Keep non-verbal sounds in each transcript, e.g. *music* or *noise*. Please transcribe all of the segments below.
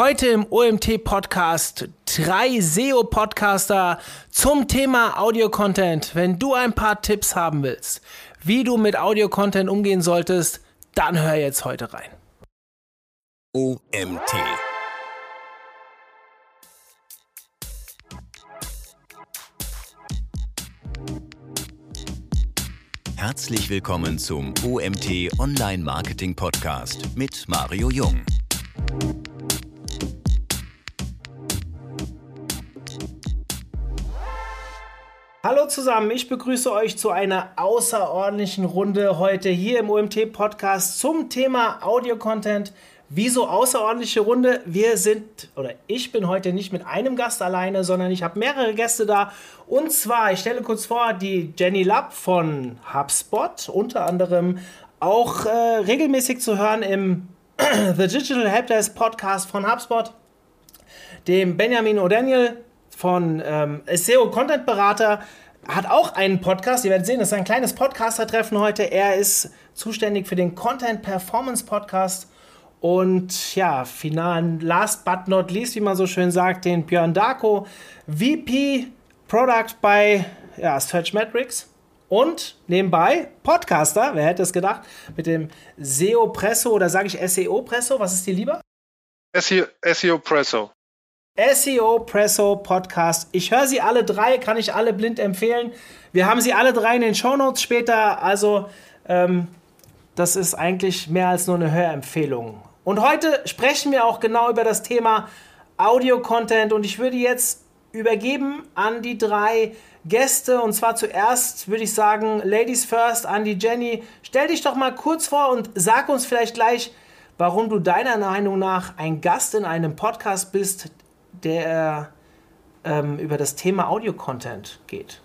Heute im OMT-Podcast drei SEO-Podcaster zum Thema Audio-Content. Wenn du ein paar Tipps haben willst, wie du mit Audio-Content umgehen solltest, dann hör jetzt heute rein. OMT. Herzlich willkommen zum OMT Online Marketing Podcast mit Mario Jung. Hallo zusammen, ich begrüße euch zu einer außerordentlichen Runde heute hier im OMT Podcast zum Thema Audio Content. Wieso außerordentliche Runde? Wir sind, oder ich bin heute nicht mit einem Gast alleine, sondern ich habe mehrere Gäste da. Und zwar, ich stelle kurz vor, die Jenny Lapp von HubSpot, unter anderem auch äh, regelmäßig zu hören im *clears throat* The Digital Helpdesk Podcast von HubSpot, dem Benjamin O'Daniel von ähm, SEO Content Berater hat auch einen Podcast. Ihr werdet sehen, das ist ein kleines Podcaster-Treffen heute. Er ist zuständig für den Content Performance Podcast. Und ja, finalen, last but not least, wie man so schön sagt, den Björn Darko, VP Product bei ja, Search Metrics. Und nebenbei Podcaster, wer hätte es gedacht, mit dem SEO Presso oder sage ich SEO Presso, was ist dir lieber? SEO, SEO Presso. SEO Presso Podcast. Ich höre sie alle drei, kann ich alle blind empfehlen. Wir haben sie alle drei in den Show Notes später. Also, ähm, das ist eigentlich mehr als nur eine Hörempfehlung. Und heute sprechen wir auch genau über das Thema Audio-Content. Und ich würde jetzt übergeben an die drei Gäste. Und zwar zuerst würde ich sagen, Ladies first, an die Jenny. Stell dich doch mal kurz vor und sag uns vielleicht gleich, warum du deiner Meinung nach ein Gast in einem Podcast bist, der ähm, über das Thema Audio-Content geht.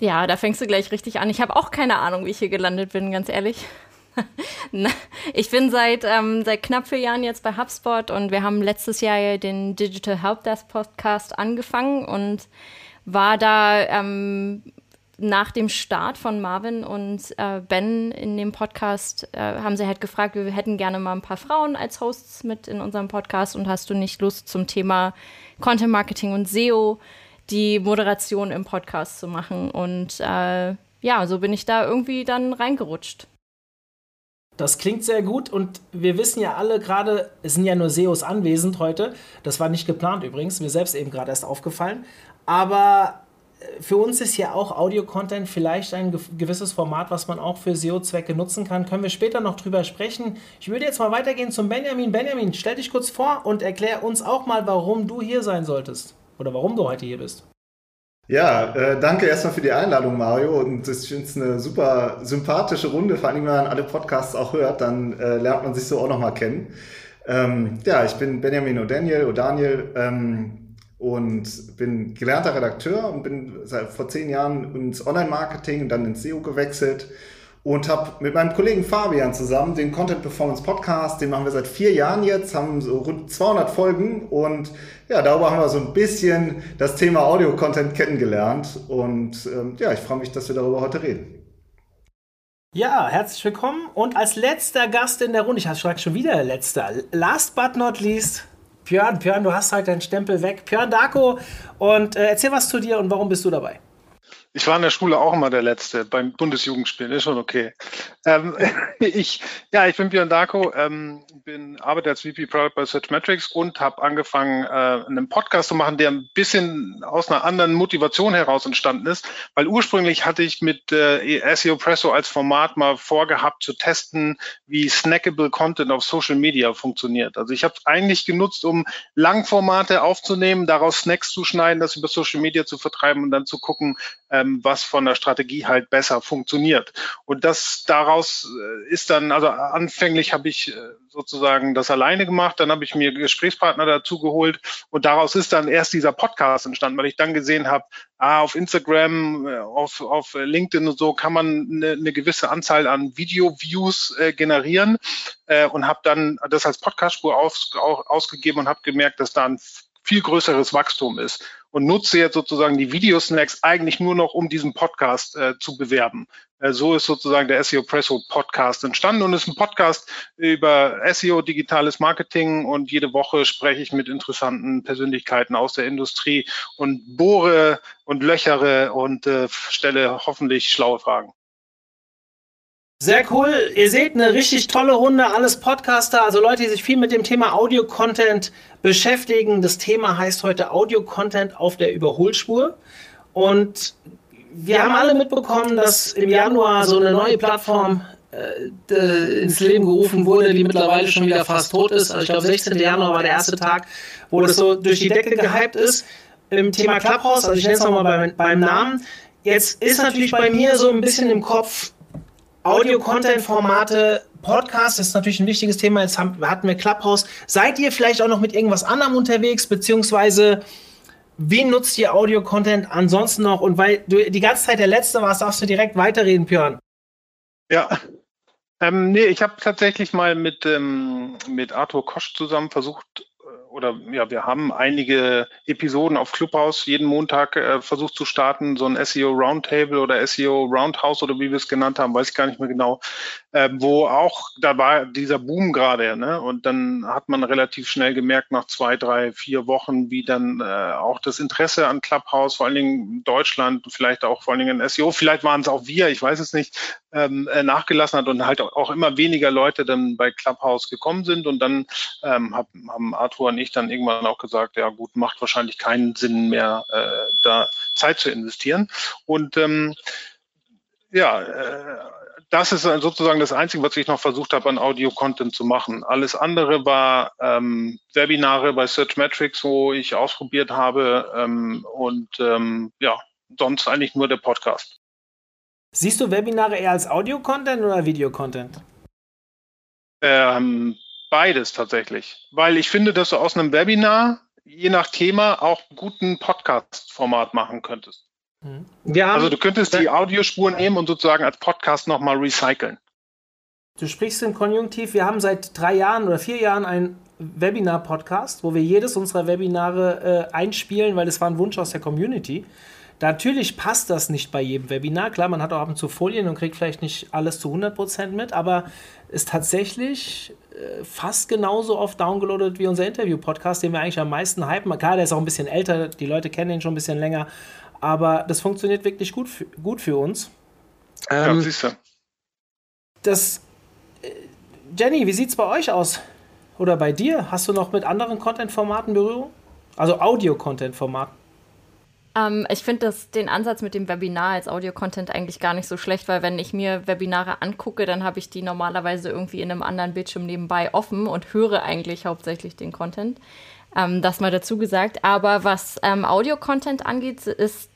Ja, da fängst du gleich richtig an. Ich habe auch keine Ahnung, wie ich hier gelandet bin, ganz ehrlich. *laughs* ich bin seit, ähm, seit knapp vier Jahren jetzt bei HubSpot und wir haben letztes Jahr den Digital Helpdesk Podcast angefangen und war da ähm, nach dem Start von Marvin und äh, Ben in dem Podcast äh, haben sie halt gefragt, wir hätten gerne mal ein paar Frauen als Hosts mit in unserem Podcast und hast du nicht Lust zum Thema Content Marketing und SEO die Moderation im Podcast zu machen? Und äh, ja, so bin ich da irgendwie dann reingerutscht. Das klingt sehr gut und wir wissen ja alle gerade, es sind ja nur SEOs anwesend heute. Das war nicht geplant übrigens, mir selbst eben gerade erst aufgefallen. Aber für uns ist ja auch Audio-Content vielleicht ein gewisses Format, was man auch für SEO-Zwecke nutzen kann. Können wir später noch drüber sprechen. Ich würde jetzt mal weitergehen zum Benjamin. Benjamin, stell dich kurz vor und erklär uns auch mal, warum du hier sein solltest. Oder warum du heute hier bist. Ja, äh, danke erstmal für die Einladung, Mario. Und ich finde es eine super sympathische Runde. Vor allem, wenn man alle Podcasts auch hört, dann äh, lernt man sich so auch nochmal kennen. Ähm, ja, ich bin Benjamin O'Daniel. O'Daniel ähm, und bin gelernter Redakteur und bin seit vor zehn Jahren ins Online-Marketing und dann ins SEO gewechselt und habe mit meinem Kollegen Fabian zusammen den Content Performance Podcast, den machen wir seit vier Jahren jetzt, haben so rund 200 Folgen und ja, darüber haben wir so ein bisschen das Thema Audio-Content kennengelernt und ähm, ja, ich freue mich, dass wir darüber heute reden. Ja, herzlich willkommen und als letzter Gast in der Runde, ich hatte schon wieder letzter, last but not least, Björn, Björn, du hast halt deinen Stempel weg. Björn Darko und äh, erzähl was zu dir und warum bist du dabei? Ich war in der Schule auch immer der Letzte beim Bundesjugendspielen, ist schon okay. Ähm, *laughs* ich, ja, ich bin Björn Darko, ähm, bin, arbeite als VP Product bei Searchmetrics und habe angefangen, äh, einen Podcast zu machen, der ein bisschen aus einer anderen Motivation heraus entstanden ist, weil ursprünglich hatte ich mit äh, SEO Presso als Format mal vorgehabt zu testen, wie snackable Content auf Social Media funktioniert. Also ich habe es eigentlich genutzt, um Langformate aufzunehmen, daraus Snacks zu schneiden, das über Social Media zu vertreiben und dann zu gucken, ähm, was von der Strategie halt besser funktioniert. Und das daraus äh, ist dann, also anfänglich habe ich äh, sozusagen das alleine gemacht, dann habe ich mir Gesprächspartner dazu geholt. Und daraus ist dann erst dieser Podcast entstanden, weil ich dann gesehen habe, ah, auf Instagram, äh, auf, auf LinkedIn und so kann man eine, eine gewisse Anzahl an Video-Views äh, generieren. Äh, und habe dann das als Podcastspur aus, ausgegeben und habe gemerkt, dass da ein viel größeres Wachstum ist und nutze jetzt sozusagen die Videosnacks eigentlich nur noch, um diesen Podcast äh, zu bewerben. äh, so ist sozusagen der SEO Presso Podcast entstanden und ist ein Podcast über SEO, digitales Marketing und jede Woche spreche ich mit interessanten Persönlichkeiten aus der Industrie und bohre und löchere und äh, stelle hoffentlich schlaue Fragen. Sehr cool. Ihr seht eine richtig tolle Runde, alles Podcaster, also Leute, die sich viel mit dem Thema Audio-Content beschäftigen. Das Thema heißt heute Audio-Content auf der Überholspur. Und wir haben alle mitbekommen, dass im Januar so eine neue Plattform äh, ins Leben gerufen wurde, die mittlerweile schon wieder fast tot ist. Also ich glaube, 16. Januar war der erste Tag, wo das so durch die Decke gehypt ist. Im Thema Clubhouse, also ich nenne es nochmal beim, beim Namen. Jetzt ist natürlich bei mir so ein bisschen im Kopf, Audio-Content-Formate, Podcast ist natürlich ein wichtiges Thema. Jetzt haben, hatten wir Clubhouse. Seid ihr vielleicht auch noch mit irgendwas anderem unterwegs, beziehungsweise wie nutzt ihr Audio-Content ansonsten noch? Und weil du die ganze Zeit der Letzte warst, darfst du direkt weiterreden, Björn. Ja. Ähm, nee, ich habe tatsächlich mal mit, ähm, mit Arthur Kosch zusammen versucht, oder ja, wir haben einige Episoden auf Clubhouse jeden Montag äh, versucht zu starten, so ein SEO Roundtable oder SEO Roundhouse oder wie wir es genannt haben, weiß ich gar nicht mehr genau, äh, wo auch, da war dieser Boom gerade, ne? Und dann hat man relativ schnell gemerkt, nach zwei, drei, vier Wochen, wie dann äh, auch das Interesse an Clubhouse, vor allen Dingen in Deutschland, vielleicht auch vor allen Dingen in SEO, vielleicht waren es auch wir, ich weiß es nicht, ähm, äh, nachgelassen hat und halt auch immer weniger Leute dann bei Clubhouse gekommen sind. Und dann ähm, hab, haben Arthur und ich dann irgendwann auch gesagt, ja gut, macht wahrscheinlich keinen Sinn mehr, äh, da Zeit zu investieren. Und ähm, ja, äh, das ist sozusagen das Einzige, was ich noch versucht habe, an Audio-Content zu machen. Alles andere war ähm, Webinare bei Searchmetrics, wo ich ausprobiert habe ähm, und ähm, ja, sonst eigentlich nur der Podcast. Siehst du Webinare eher als Audio-Content oder Video-Content? Ähm, beides tatsächlich. Weil ich finde, dass du aus einem Webinar je nach Thema auch guten Podcast-Format machen könntest. Mhm. also du könntest die Audiospuren nehmen und sozusagen als Podcast nochmal recyceln. Du sprichst im Konjunktiv, wir haben seit drei Jahren oder vier Jahren einen Webinar-Podcast, wo wir jedes unserer Webinare äh, einspielen, weil es war ein Wunsch aus der Community. Natürlich passt das nicht bei jedem Webinar. Klar, man hat auch ab und zu Folien und kriegt vielleicht nicht alles zu 100% mit, aber ist tatsächlich äh, fast genauso oft downgeloadet wie unser Interview-Podcast, den wir eigentlich am meisten hypen. Klar, der ist auch ein bisschen älter, die Leute kennen ihn schon ein bisschen länger, aber das funktioniert wirklich gut für, gut für uns. Ähm, ja, siehst du. Das, äh, Jenny, wie sieht es bei euch aus? Oder bei dir? Hast du noch mit anderen Content-Formaten Berührung? Also Audio-Content-Formaten? Ähm, ich finde den Ansatz mit dem Webinar als Audio-Content eigentlich gar nicht so schlecht, weil wenn ich mir Webinare angucke, dann habe ich die normalerweise irgendwie in einem anderen Bildschirm nebenbei offen und höre eigentlich hauptsächlich den Content. Ähm, das mal dazu gesagt. Aber was ähm, Audio-Content angeht, ist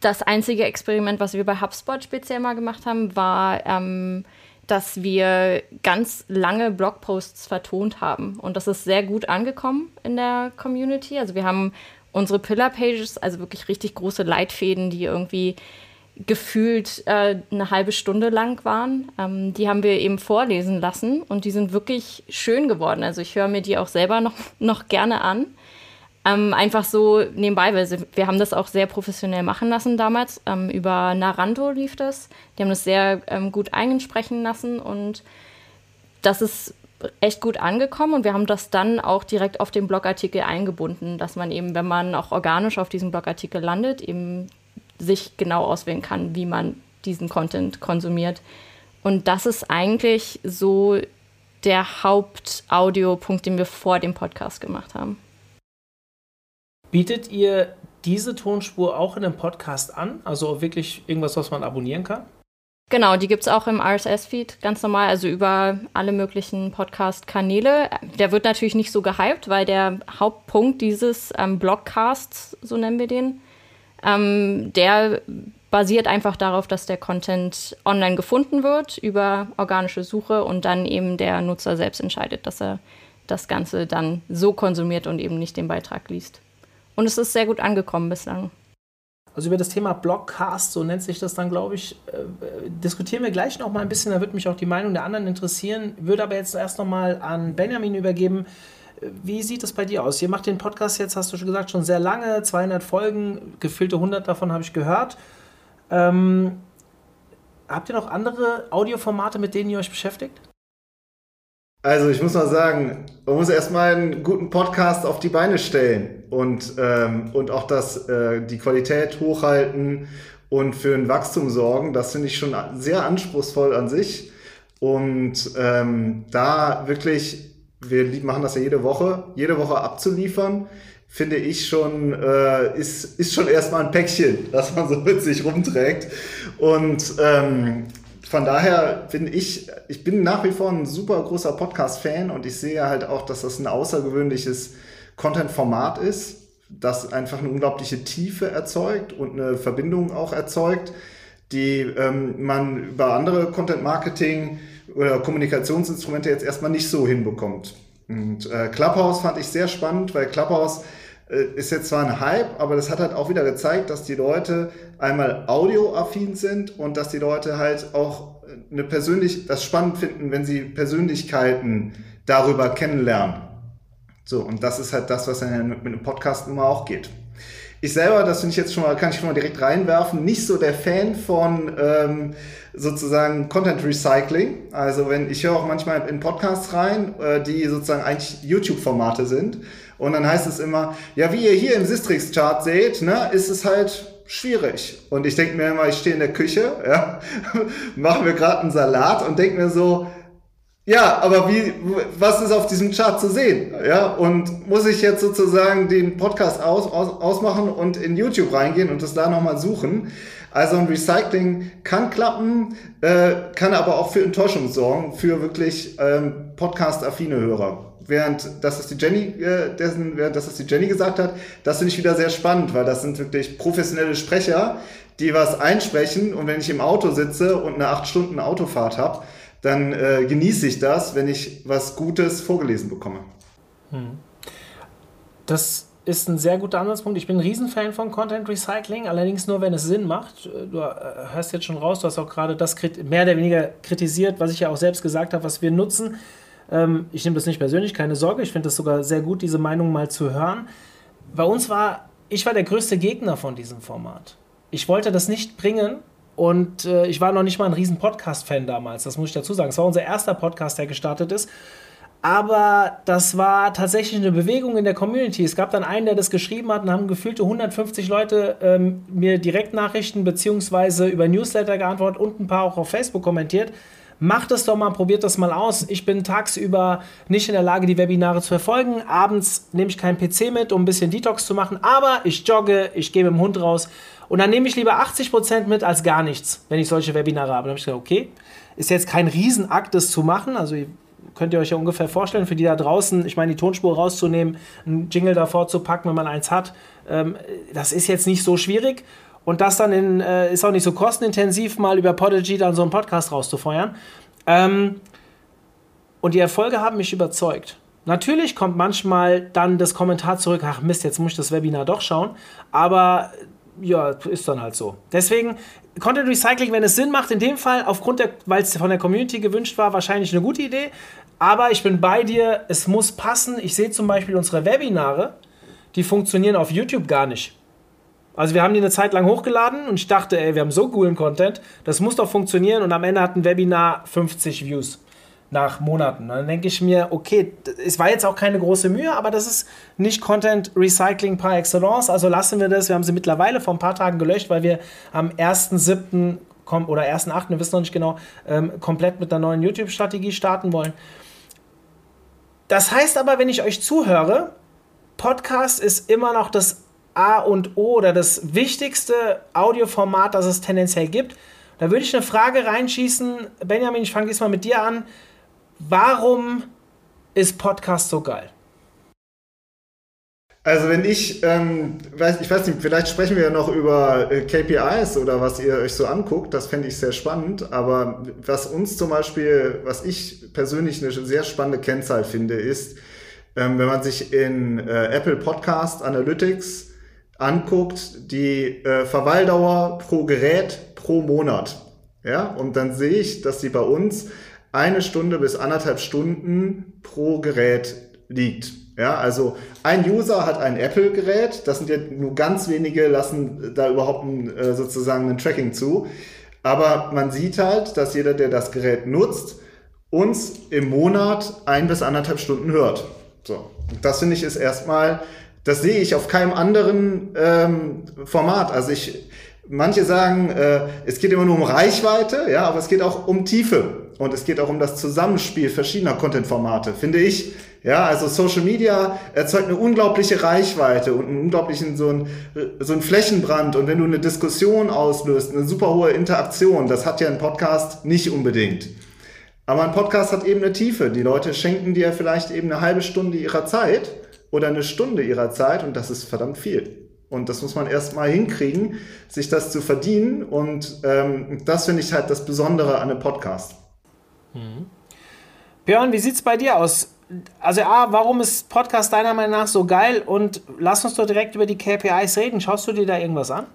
das einzige Experiment, was wir bei HubSpot speziell mal gemacht haben, war, ähm, dass wir ganz lange Blogposts vertont haben. Und das ist sehr gut angekommen in der Community. Also wir haben unsere Pillar-Pages, also wirklich richtig große Leitfäden, die irgendwie gefühlt äh, eine halbe Stunde lang waren. Ähm, die haben wir eben vorlesen lassen und die sind wirklich schön geworden. Also ich höre mir die auch selber noch, noch gerne an. Ähm, einfach so nebenbei, weil wir haben das auch sehr professionell machen lassen damals. Ähm, über Narando lief das. Die haben das sehr ähm, gut einsprechen lassen und das ist echt gut angekommen und wir haben das dann auch direkt auf den Blogartikel eingebunden, dass man eben, wenn man auch organisch auf diesem Blogartikel landet, eben sich genau auswählen kann, wie man diesen Content konsumiert. Und das ist eigentlich so der Hauptaudiopunkt, den wir vor dem Podcast gemacht haben. Bietet ihr diese Tonspur auch in einem Podcast an? Also wirklich irgendwas, was man abonnieren kann? Genau, die gibt es auch im RSS-Feed ganz normal, also über alle möglichen Podcast-Kanäle. Der wird natürlich nicht so gehypt, weil der Hauptpunkt dieses ähm, Blogcasts, so nennen wir den, ähm, der basiert einfach darauf, dass der Content online gefunden wird über organische Suche und dann eben der Nutzer selbst entscheidet, dass er das Ganze dann so konsumiert und eben nicht den Beitrag liest. Und es ist sehr gut angekommen bislang. Also über das Thema Blogcast, so nennt sich das dann, glaube ich, äh, diskutieren wir gleich noch mal ein bisschen. Da würde mich auch die Meinung der anderen interessieren. Würde aber jetzt erst noch mal an Benjamin übergeben. Wie sieht es bei dir aus? Ihr macht den Podcast jetzt, hast du schon gesagt, schon sehr lange, 200 Folgen, gefüllte 100 davon habe ich gehört. Ähm, habt ihr noch andere Audioformate, mit denen ihr euch beschäftigt? Also ich muss mal sagen, man muss erstmal einen guten Podcast auf die Beine stellen und, ähm, und auch das, äh, die Qualität hochhalten und für ein Wachstum sorgen. Das finde ich schon sehr anspruchsvoll an sich. Und ähm, da wirklich, wir machen das ja jede Woche, jede Woche abzuliefern, finde ich schon, äh, ist, ist schon erstmal ein Päckchen, *laughs* das man so mit sich rumträgt. Und ähm, von daher bin ich, ich bin nach wie vor ein super großer Podcast-Fan und ich sehe halt auch, dass das ein außergewöhnliches Content-Format ist, das einfach eine unglaubliche Tiefe erzeugt und eine Verbindung auch erzeugt, die ähm, man über andere Content-Marketing oder Kommunikationsinstrumente jetzt erstmal nicht so hinbekommt. Und äh, Clubhouse fand ich sehr spannend, weil Clubhouse äh, ist jetzt zwar ein Hype, aber das hat halt auch wieder gezeigt, dass die Leute einmal audioaffin sind und dass die Leute halt auch eine persönlich das spannend finden, wenn sie Persönlichkeiten darüber kennenlernen. So, und das ist halt das, was dann mit einem Podcast immer auch geht. Ich selber, das finde ich jetzt schon mal, kann ich schon mal direkt reinwerfen, nicht so der Fan von ähm, sozusagen Content Recycling. Also wenn ich höre auch manchmal in Podcasts rein, äh, die sozusagen eigentlich YouTube-Formate sind. Und dann heißt es immer, ja, wie ihr hier im Sistrix-Chart seht, ne, ist es halt schwierig. Und ich denke mir immer, ich stehe in der Küche, *laughs* ja, *laughs* mache mir gerade einen Salat und denke mir so, ja, aber wie, was ist auf diesem Chart zu sehen? Ja, und muss ich jetzt sozusagen den Podcast aus, aus, ausmachen und in YouTube reingehen und das da nochmal suchen? Also ein Recycling kann klappen, äh, kann aber auch für Enttäuschung sorgen, für wirklich ähm, Podcast-affine Hörer während das, was die Jenny, äh, dessen, während das, was die Jenny gesagt hat, das finde ich wieder sehr spannend, weil das sind wirklich professionelle Sprecher, die was einsprechen und wenn ich im Auto sitze und eine acht Stunden Autofahrt habe, dann äh, genieße ich das, wenn ich was Gutes vorgelesen bekomme. Hm. Das ist ein sehr guter Ansatzpunkt. Ich bin ein Riesenfan von Content Recycling, allerdings nur, wenn es Sinn macht. Du äh, hörst jetzt schon raus, du hast auch gerade das mehr oder weniger kritisiert, was ich ja auch selbst gesagt habe, was wir nutzen. Ähm, ich nehme das nicht persönlich, keine Sorge. Ich finde es sogar sehr gut, diese Meinung mal zu hören. Bei uns war, ich war der größte Gegner von diesem Format. Ich wollte das nicht bringen und äh, ich war noch nicht mal ein riesen Podcast-Fan damals, das muss ich dazu sagen. Es war unser erster Podcast, der gestartet ist. Aber das war tatsächlich eine Bewegung in der Community. Es gab dann einen, der das geschrieben hat und haben gefühlte 150 Leute ähm, mir Direktnachrichten beziehungsweise über Newsletter geantwortet und ein paar auch auf Facebook kommentiert Macht es doch mal, probiert das mal aus. Ich bin tagsüber nicht in der Lage, die Webinare zu verfolgen. Abends nehme ich keinen PC mit, um ein bisschen Detox zu machen. Aber ich jogge, ich gehe mit dem Hund raus. Und dann nehme ich lieber 80% mit als gar nichts, wenn ich solche Webinare habe. Dann habe ich gesagt, okay, ist jetzt kein Riesenakt, das zu machen. Also könnt ihr euch ja ungefähr vorstellen, für die da draußen, ich meine, die Tonspur rauszunehmen, einen Jingle davor zu packen, wenn man eins hat, ähm, das ist jetzt nicht so schwierig. Und das dann in, äh, ist auch nicht so kostenintensiv, mal über Podigy dann so einen Podcast rauszufeuern. Ähm, und die Erfolge haben mich überzeugt. Natürlich kommt manchmal dann das Kommentar zurück, ach Mist, jetzt muss ich das Webinar doch schauen. Aber ja, ist dann halt so. Deswegen, Content Recycling, wenn es Sinn macht, in dem Fall, aufgrund der, weil es von der Community gewünscht war, wahrscheinlich eine gute Idee. Aber ich bin bei dir, es muss passen. Ich sehe zum Beispiel unsere Webinare, die funktionieren auf YouTube gar nicht. Also wir haben die eine Zeit lang hochgeladen und ich dachte, ey, wir haben so coolen Content, das muss doch funktionieren und am Ende hat ein Webinar 50 Views nach Monaten. Dann denke ich mir, okay, es war jetzt auch keine große Mühe, aber das ist nicht Content Recycling par excellence, also lassen wir das. Wir haben sie mittlerweile vor ein paar Tagen gelöscht, weil wir am 1.7. oder 1.8., wir wissen noch nicht genau, ähm, komplett mit einer neuen YouTube-Strategie starten wollen. Das heißt aber, wenn ich euch zuhöre, Podcast ist immer noch das A und O oder das wichtigste Audioformat, das es tendenziell gibt. Da würde ich eine Frage reinschießen. Benjamin, ich fange diesmal mit dir an. Warum ist Podcast so geil? Also wenn ich, ähm, weiß, ich weiß nicht, vielleicht sprechen wir ja noch über äh, KPIs oder was ihr euch so anguckt, das fände ich sehr spannend, aber was uns zum Beispiel, was ich persönlich eine sehr spannende Kennzahl finde, ist, ähm, wenn man sich in äh, Apple Podcast Analytics anguckt, die äh, Verweildauer pro Gerät pro Monat. Ja, und dann sehe ich, dass sie bei uns eine Stunde bis anderthalb Stunden pro Gerät liegt. Ja, also ein User hat ein Apple-Gerät, das sind ja nur ganz wenige, lassen da überhaupt ein, äh, sozusagen ein Tracking zu. Aber man sieht halt, dass jeder, der das Gerät nutzt, uns im Monat ein bis anderthalb Stunden hört. So, das finde ich ist erstmal, das sehe ich auf keinem anderen ähm, Format. Also ich, manche sagen, äh, es geht immer nur um Reichweite, ja, aber es geht auch um Tiefe und es geht auch um das Zusammenspiel verschiedener Content-Formate, finde ich. Ja, also Social Media erzeugt eine unglaubliche Reichweite und einen unglaublichen so ein, so ein Flächenbrand. Und wenn du eine Diskussion auslöst, eine super hohe Interaktion, das hat ja ein Podcast nicht unbedingt. Aber ein Podcast hat eben eine Tiefe. Die Leute schenken dir vielleicht eben eine halbe Stunde ihrer Zeit oder eine Stunde ihrer Zeit und das ist verdammt viel. Und das muss man erst mal hinkriegen, sich das zu verdienen. Und ähm, das finde ich halt das Besondere an einem Podcast. Mhm. Björn, wie sieht es bei dir aus? Also A, warum ist Podcast deiner Meinung nach so geil? Und lass uns doch direkt über die KPIs reden. Schaust du dir da irgendwas an?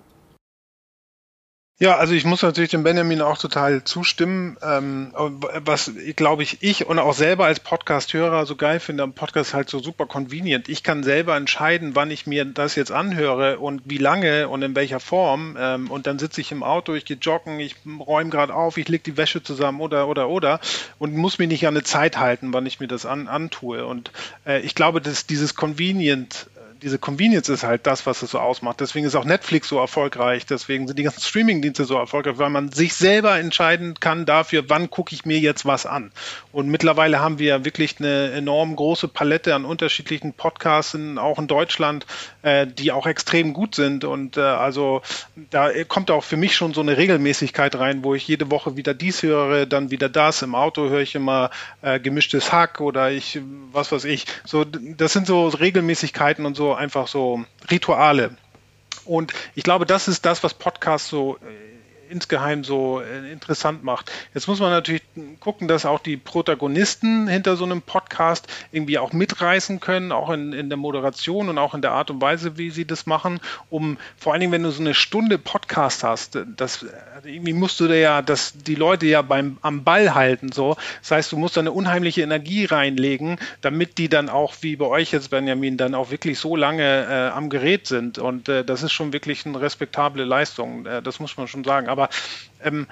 Ja, also ich muss natürlich dem Benjamin auch total zustimmen. Ähm, was, glaube ich, ich und auch selber als Podcast-Hörer so geil finde am Podcast halt so super convenient. Ich kann selber entscheiden, wann ich mir das jetzt anhöre und wie lange und in welcher Form. Ähm, und dann sitze ich im Auto, ich gehe joggen, ich räume gerade auf, ich lege die Wäsche zusammen oder oder oder und muss mich nicht an eine Zeit halten, wann ich mir das an, antue. Und äh, ich glaube, dass dieses convenient diese Convenience ist halt das, was es so ausmacht. Deswegen ist auch Netflix so erfolgreich. Deswegen sind die ganzen Streaming-Dienste so erfolgreich, weil man sich selber entscheiden kann dafür, wann gucke ich mir jetzt was an. Und mittlerweile haben wir wirklich eine enorm große Palette an unterschiedlichen Podcasts, auch in Deutschland, äh, die auch extrem gut sind. Und äh, also da kommt auch für mich schon so eine Regelmäßigkeit rein, wo ich jede Woche wieder dies höre, dann wieder das. Im Auto höre ich immer äh, gemischtes Hack oder ich, was weiß ich. So, das sind so Regelmäßigkeiten und so einfach so Rituale. Und ich glaube, das ist das, was Podcasts so äh, insgeheim so äh, interessant macht. Jetzt muss man natürlich gucken, dass auch die Protagonisten hinter so einem Podcast irgendwie auch mitreißen können, auch in, in der Moderation und auch in der Art und Weise, wie sie das machen, um vor allen Dingen, wenn du so eine Stunde Podcast hast, das irgendwie musst du da ja, dass die Leute ja beim am Ball halten, so. Das heißt, du musst da eine unheimliche Energie reinlegen, damit die dann auch, wie bei euch jetzt, Benjamin, dann auch wirklich so lange äh, am Gerät sind. Und äh, das ist schon wirklich eine respektable Leistung. Äh, das muss man schon sagen. Aber ähm,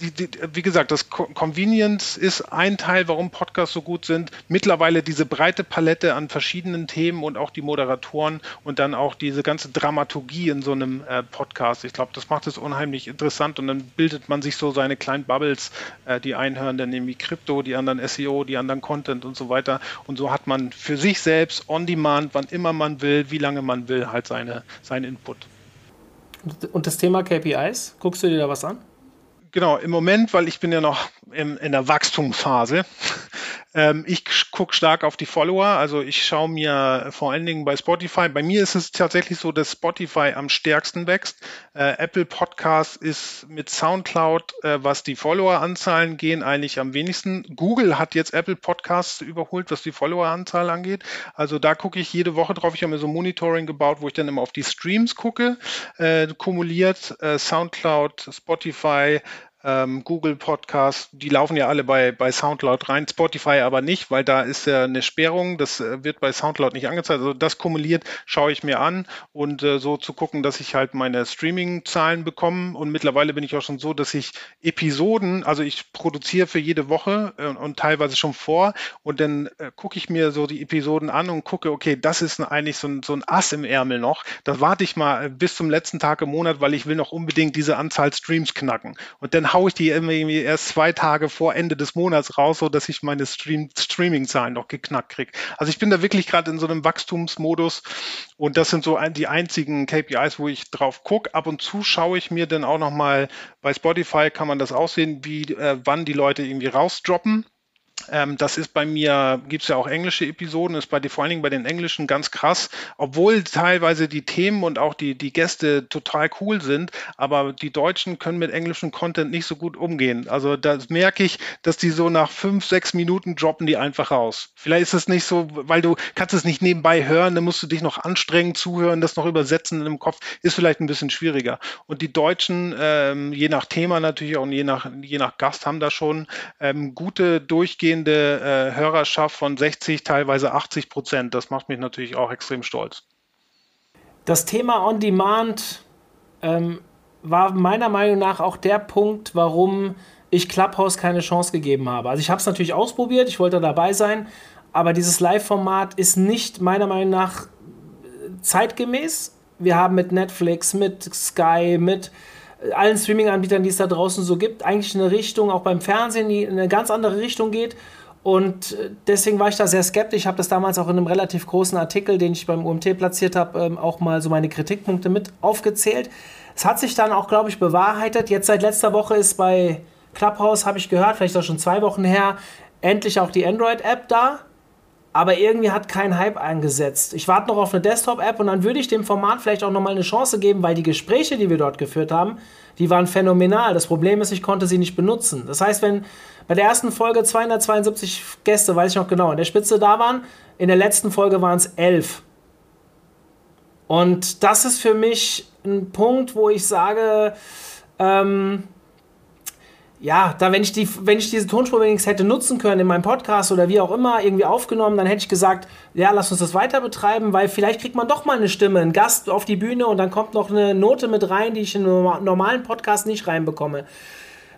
die, die, wie gesagt, das Convenience ist ein Teil, warum Podcasts so gut sind. Mittlerweile diese breite Palette an verschiedenen Themen und auch die Moderatoren und dann auch diese ganze Dramaturgie in so einem äh, Podcast. Ich glaube, das macht es unheimlich interessant und dann bildet man sich so seine kleinen Bubbles, äh, die einen hören dann irgendwie Krypto, die anderen SEO, die anderen Content und so weiter. Und so hat man für sich selbst on demand, wann immer man will, wie lange man will, halt seine, seinen Input. Und das Thema KPIs, guckst du dir da was an? Genau, im Moment, weil ich bin ja noch in, in der Wachstumsphase, ähm, ich gucke stark auf die Follower. Also ich schaue mir vor allen Dingen bei Spotify. Bei mir ist es tatsächlich so, dass Spotify am stärksten wächst. Äh, Apple Podcast ist mit SoundCloud, äh, was die Followeranzahlen gehen, eigentlich am wenigsten. Google hat jetzt Apple Podcasts überholt, was die Followeranzahl angeht. Also da gucke ich jede Woche drauf. Ich habe mir so Monitoring gebaut, wo ich dann immer auf die Streams gucke, äh, kumuliert äh, SoundCloud, Spotify, ähm, Google Podcast, die laufen ja alle bei, bei Soundcloud rein, Spotify aber nicht, weil da ist ja eine Sperrung, das äh, wird bei Soundcloud nicht angezeigt. Also das kumuliert schaue ich mir an und äh, so zu gucken, dass ich halt meine Streaming-Zahlen bekomme. Und mittlerweile bin ich auch schon so, dass ich Episoden, also ich produziere für jede Woche äh, und teilweise schon vor und dann äh, gucke ich mir so die Episoden an und gucke, okay, das ist eigentlich so ein, so ein Ass im Ärmel noch. Da warte ich mal bis zum letzten Tag im Monat, weil ich will noch unbedingt diese Anzahl Streams knacken. Und dann haue ich die irgendwie erst zwei Tage vor Ende des Monats raus, so dass ich meine Stream Streaming-Zahlen noch geknackt kriege. Also ich bin da wirklich gerade in so einem Wachstumsmodus und das sind so ein, die einzigen KPIs, wo ich drauf gucke. Ab und zu schaue ich mir dann auch noch mal bei Spotify kann man das aussehen, wie äh, wann die Leute irgendwie rausdroppen. Ähm, das ist bei mir, gibt es ja auch englische Episoden, ist bei vor allen Dingen bei den englischen ganz krass, obwohl teilweise die Themen und auch die, die Gäste total cool sind, aber die Deutschen können mit englischem Content nicht so gut umgehen. Also da merke ich, dass die so nach fünf, sechs Minuten droppen die einfach raus. Vielleicht ist es nicht so, weil du kannst es nicht nebenbei hören, dann musst du dich noch anstrengen, zuhören, das noch übersetzen im Kopf, ist vielleicht ein bisschen schwieriger. Und die Deutschen, ähm, je nach Thema natürlich auch und je nach, je nach Gast, haben da schon ähm, gute durchgehende durchgehende äh, Hörerschaft von 60, teilweise 80 Prozent. Das macht mich natürlich auch extrem stolz. Das Thema On Demand, ähm, war meiner Meinung nach auch der Punkt, warum ich Clubhouse keine Chance gegeben habe. Also ich habe es natürlich ausprobiert, ich wollte dabei sein, aber dieses Live-Format ist nicht meiner Meinung nach zeitgemäß. Wir haben mit Netflix, mit Sky, mit allen Streaming-Anbietern, die es da draußen so gibt, eigentlich eine Richtung, auch beim Fernsehen, die in eine ganz andere Richtung geht. Und deswegen war ich da sehr skeptisch. Ich habe das damals auch in einem relativ großen Artikel, den ich beim UMT platziert habe, ähm, auch mal so meine Kritikpunkte mit aufgezählt. Es hat sich dann auch, glaube ich, bewahrheitet. Jetzt seit letzter Woche ist bei Clubhouse, habe ich gehört, vielleicht auch schon zwei Wochen her, endlich auch die Android-App da aber irgendwie hat kein Hype eingesetzt. Ich warte noch auf eine Desktop-App und dann würde ich dem Format vielleicht auch nochmal eine Chance geben, weil die Gespräche, die wir dort geführt haben, die waren phänomenal. Das Problem ist, ich konnte sie nicht benutzen. Das heißt, wenn bei der ersten Folge 272 Gäste, weiß ich noch genau, in der Spitze da waren, in der letzten Folge waren es 11. Und das ist für mich ein Punkt, wo ich sage, ähm, ja, da wenn ich, die, wenn ich diese Tonspur wenigstens hätte nutzen können in meinem Podcast oder wie auch immer, irgendwie aufgenommen, dann hätte ich gesagt, ja, lass uns das weiter betreiben, weil vielleicht kriegt man doch mal eine Stimme, einen Gast auf die Bühne und dann kommt noch eine Note mit rein, die ich in einem normalen Podcast nicht reinbekomme.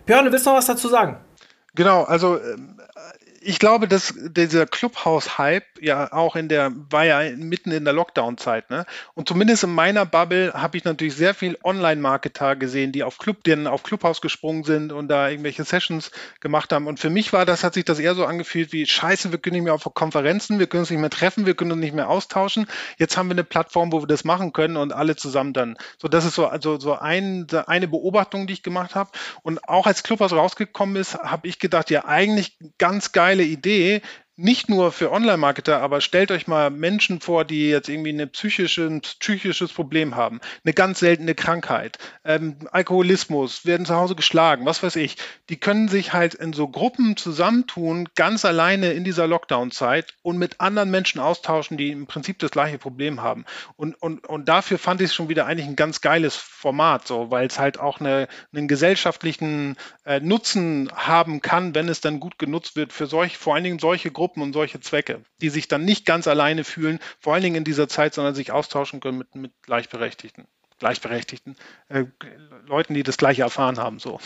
Björn, du willst noch was dazu sagen? Genau, also ähm, ich glaube, dass dieser Clubhouse-Hype ja auch in der, war ja mitten in der Lockdown-Zeit, ne? Und zumindest in meiner Bubble habe ich natürlich sehr viel Online-Marketer gesehen, die auf Club, die auf Clubhouse gesprungen sind und da irgendwelche Sessions gemacht haben. Und für mich war das, hat sich das eher so angefühlt wie, scheiße, wir können nicht mehr auf Konferenzen, wir können uns nicht mehr treffen, wir können uns nicht mehr austauschen. Jetzt haben wir eine Plattform, wo wir das machen können und alle zusammen dann. So, das ist so, also so ein, eine Beobachtung, die ich gemacht habe. Und auch als Clubhouse rausgekommen ist, habe ich gedacht, ja, eigentlich ganz geil geile Idee, nicht nur für Online-Marketer, aber stellt euch mal Menschen vor, die jetzt irgendwie eine psychische, ein psychisches Problem haben, eine ganz seltene Krankheit, ähm, Alkoholismus, werden zu Hause geschlagen, was weiß ich. Die können sich halt in so Gruppen zusammentun, ganz alleine in dieser Lockdown-Zeit und mit anderen Menschen austauschen, die im Prinzip das gleiche Problem haben. Und, und, und dafür fand ich es schon wieder eigentlich ein ganz geiles Format, so, weil es halt auch eine, einen gesellschaftlichen äh, Nutzen haben kann, wenn es dann gut genutzt wird für solch, vor allen Dingen solche Gruppen, Gruppen und solche Zwecke, die sich dann nicht ganz alleine fühlen, vor allen Dingen in dieser Zeit, sondern sich austauschen können mit, mit Gleichberechtigten, Gleichberechtigten, äh, Leuten, die das Gleiche erfahren haben. So.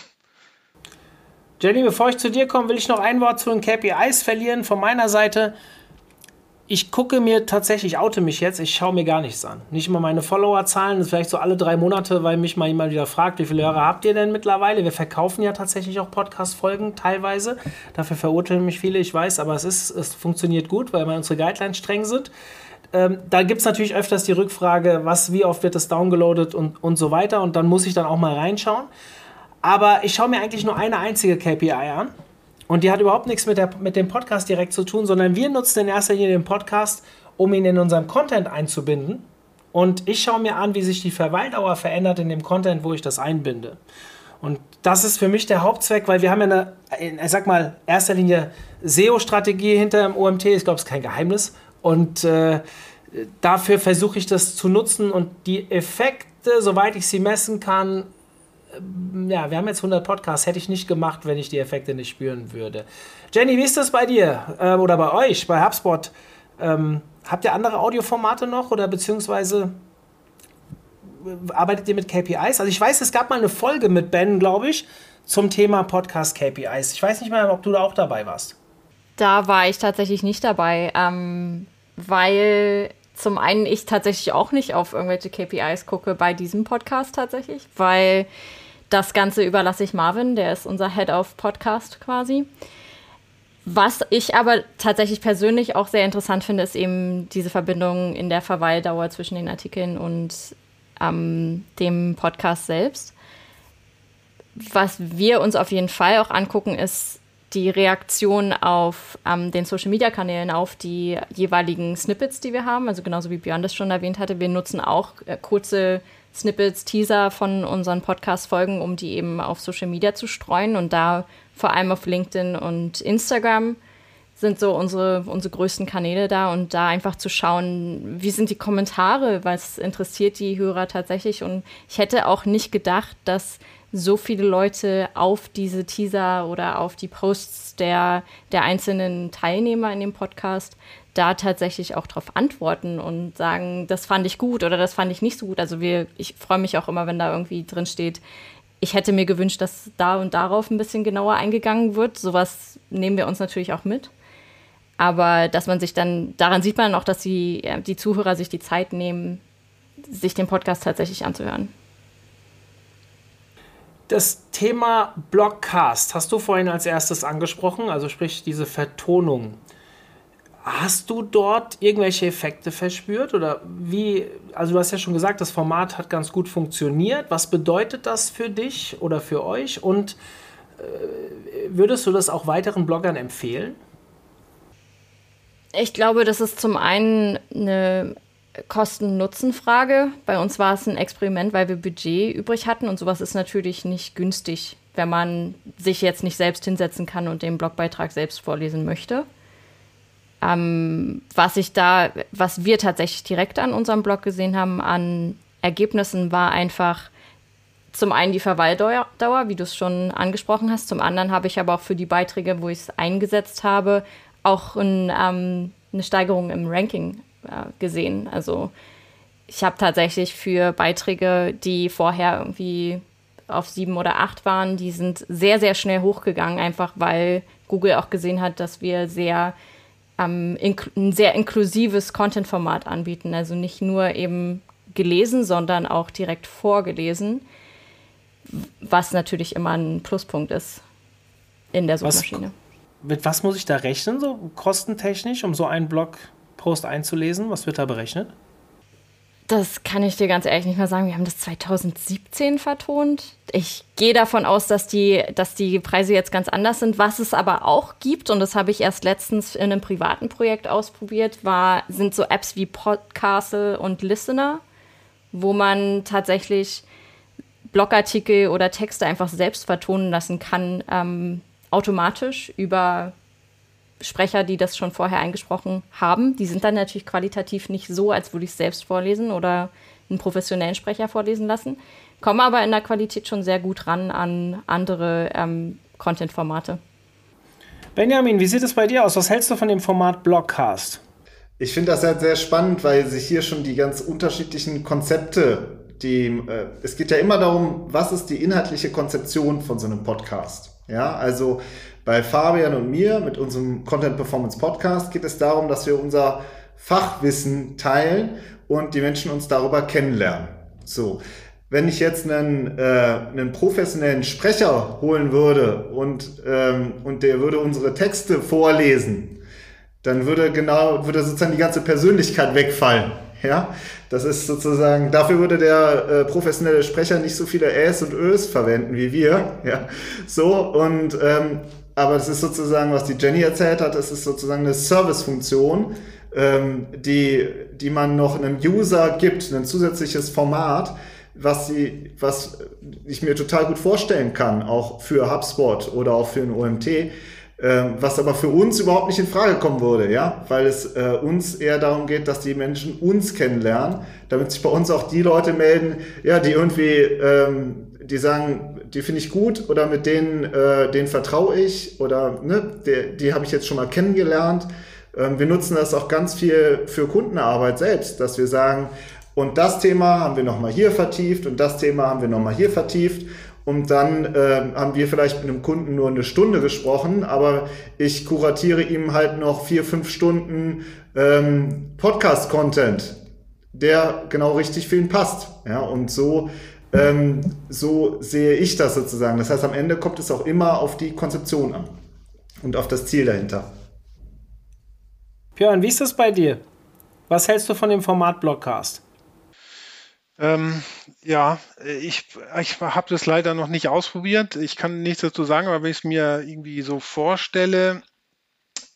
Jenny, bevor ich zu dir komme, will ich noch ein Wort zu den KPIs verlieren von meiner Seite ich gucke mir tatsächlich, oute mich jetzt, ich schaue mir gar nichts an. Nicht immer meine Followerzahlen, das ist vielleicht so alle drei Monate, weil mich mal jemand wieder fragt, wie viele Hörer habt ihr denn mittlerweile? Wir verkaufen ja tatsächlich auch Podcast-Folgen teilweise. Dafür verurteilen mich viele, ich weiß, aber es, ist, es funktioniert gut, weil unsere Guidelines streng sind. Ähm, da gibt es natürlich öfters die Rückfrage, was, wie oft wird das downgeloadet und, und so weiter. Und dann muss ich dann auch mal reinschauen. Aber ich schaue mir eigentlich nur eine einzige KPI an. Und die hat überhaupt nichts mit, der, mit dem Podcast direkt zu tun, sondern wir nutzen in erster Linie den Podcast, um ihn in unserem Content einzubinden. Und ich schaue mir an, wie sich die Verweildauer verändert in dem Content, wo ich das einbinde. Und das ist für mich der Hauptzweck, weil wir haben ja eine, ich sag mal, erster Linie SEO-Strategie hinter dem OMT. Ich glaube, es ist kein Geheimnis. Und äh, dafür versuche ich das zu nutzen und die Effekte, soweit ich sie messen kann, ja, wir haben jetzt 100 Podcasts, hätte ich nicht gemacht, wenn ich die Effekte nicht spüren würde. Jenny, wie ist das bei dir ähm, oder bei euch, bei HubSpot? Ähm, habt ihr andere Audioformate noch oder beziehungsweise äh, arbeitet ihr mit KPIs? Also ich weiß, es gab mal eine Folge mit Ben, glaube ich, zum Thema Podcast KPIs. Ich weiß nicht mehr, ob du da auch dabei warst. Da war ich tatsächlich nicht dabei, ähm, weil zum einen ich tatsächlich auch nicht auf irgendwelche KPIs gucke bei diesem Podcast tatsächlich, weil das Ganze überlasse ich Marvin, der ist unser Head of Podcast quasi. Was ich aber tatsächlich persönlich auch sehr interessant finde, ist eben diese Verbindung in der Verweildauer zwischen den Artikeln und ähm, dem Podcast selbst. Was wir uns auf jeden Fall auch angucken, ist die Reaktion auf ähm, den Social Media Kanälen auf die jeweiligen Snippets, die wir haben. Also genauso wie Björn das schon erwähnt hatte, wir nutzen auch äh, kurze Snippets, Teaser von unseren Podcast-Folgen, um die eben auf Social Media zu streuen. Und da vor allem auf LinkedIn und Instagram sind so unsere, unsere größten Kanäle da und da einfach zu schauen, wie sind die Kommentare, was interessiert die Hörer tatsächlich. Und ich hätte auch nicht gedacht, dass so viele Leute auf diese Teaser oder auf die Posts der, der einzelnen Teilnehmer in dem Podcast da tatsächlich auch darauf antworten und sagen, das fand ich gut oder das fand ich nicht so gut. Also wir, ich freue mich auch immer, wenn da irgendwie drin steht, ich hätte mir gewünscht, dass da und darauf ein bisschen genauer eingegangen wird. Sowas nehmen wir uns natürlich auch mit. Aber dass man sich dann, daran sieht man auch, dass die, die Zuhörer sich die Zeit nehmen, sich den Podcast tatsächlich anzuhören. Das Thema Blogcast hast du vorhin als erstes angesprochen, also sprich diese Vertonung. Hast du dort irgendwelche Effekte verspürt oder wie? Also du hast ja schon gesagt, das Format hat ganz gut funktioniert. Was bedeutet das für dich oder für euch? Und äh, würdest du das auch weiteren Bloggern empfehlen? Ich glaube, das ist zum einen eine Kosten-Nutzen-Frage. Bei uns war es ein Experiment, weil wir Budget übrig hatten und sowas ist natürlich nicht günstig, wenn man sich jetzt nicht selbst hinsetzen kann und den Blogbeitrag selbst vorlesen möchte. Ähm, was ich da, was wir tatsächlich direkt an unserem Blog gesehen haben, an Ergebnissen war einfach zum einen die Verweildauer, wie du es schon angesprochen hast. Zum anderen habe ich aber auch für die Beiträge, wo ich es eingesetzt habe, auch ein, ähm, eine Steigerung im Ranking äh, gesehen. Also ich habe tatsächlich für Beiträge, die vorher irgendwie auf sieben oder acht waren, die sind sehr, sehr schnell hochgegangen, einfach weil Google auch gesehen hat, dass wir sehr ähm, ein sehr inklusives Content-Format anbieten. Also nicht nur eben gelesen, sondern auch direkt vorgelesen, was natürlich immer ein Pluspunkt ist in der Suchmaschine. Was, mit was muss ich da rechnen, so kostentechnisch, um so einen Blogpost einzulesen? Was wird da berechnet? Das kann ich dir ganz ehrlich nicht mehr sagen. Wir haben das 2017 vertont. Ich gehe davon aus, dass die, dass die Preise jetzt ganz anders sind. Was es aber auch gibt, und das habe ich erst letztens in einem privaten Projekt ausprobiert, war, sind so Apps wie Podcastle und Listener, wo man tatsächlich Blogartikel oder Texte einfach selbst vertonen lassen kann, ähm, automatisch über Sprecher, die das schon vorher eingesprochen haben. Die sind dann natürlich qualitativ nicht so, als würde ich es selbst vorlesen oder einen professionellen Sprecher vorlesen lassen, kommen aber in der Qualität schon sehr gut ran an andere ähm, Content-Formate. Benjamin, wie sieht es bei dir aus? Was hältst du von dem Format Blogcast? Ich finde das halt sehr spannend, weil sich hier schon die ganz unterschiedlichen Konzepte, die, äh, es geht ja immer darum, was ist die inhaltliche Konzeption von so einem Podcast? Ja, also bei Fabian und mir mit unserem Content Performance Podcast geht es darum, dass wir unser Fachwissen teilen und die Menschen uns darüber kennenlernen. So. Wenn ich jetzt einen, äh, einen professionellen Sprecher holen würde und, ähm, und der würde unsere Texte vorlesen, dann würde genau, würde sozusagen die ganze Persönlichkeit wegfallen. Ja, das ist sozusagen, dafür würde der äh, professionelle Sprecher nicht so viele Äs und Ös verwenden wie wir. Ja, so und ähm, aber das ist sozusagen, was die Jenny erzählt hat, das ist sozusagen eine Servicefunktion, ähm, die, die man noch einem User gibt, ein zusätzliches Format, was, sie, was ich mir total gut vorstellen kann, auch für HubSpot oder auch für ein OMT, ähm, was aber für uns überhaupt nicht in Frage kommen würde, ja, weil es äh, uns eher darum geht, dass die Menschen uns kennenlernen, damit sich bei uns auch die Leute melden, ja, die irgendwie, ähm, die sagen, die finde ich gut oder mit denen, äh, denen vertraue ich oder ne, die, die habe ich jetzt schon mal kennengelernt. Ähm, wir nutzen das auch ganz viel für Kundenarbeit selbst, dass wir sagen, und das Thema haben wir nochmal hier vertieft und das Thema haben wir nochmal hier vertieft. Und dann äh, haben wir vielleicht mit einem Kunden nur eine Stunde gesprochen, aber ich kuratiere ihm halt noch vier, fünf Stunden ähm, Podcast-Content, der genau richtig für ihn passt. Ja, und so ähm, so sehe ich das sozusagen. Das heißt, am Ende kommt es auch immer auf die Konzeption an und auf das Ziel dahinter. Björn, wie ist das bei dir? Was hältst du von dem Format Blogcast? Ähm, ja, ich, ich habe das leider noch nicht ausprobiert. Ich kann nichts dazu sagen, aber wenn ich es mir irgendwie so vorstelle,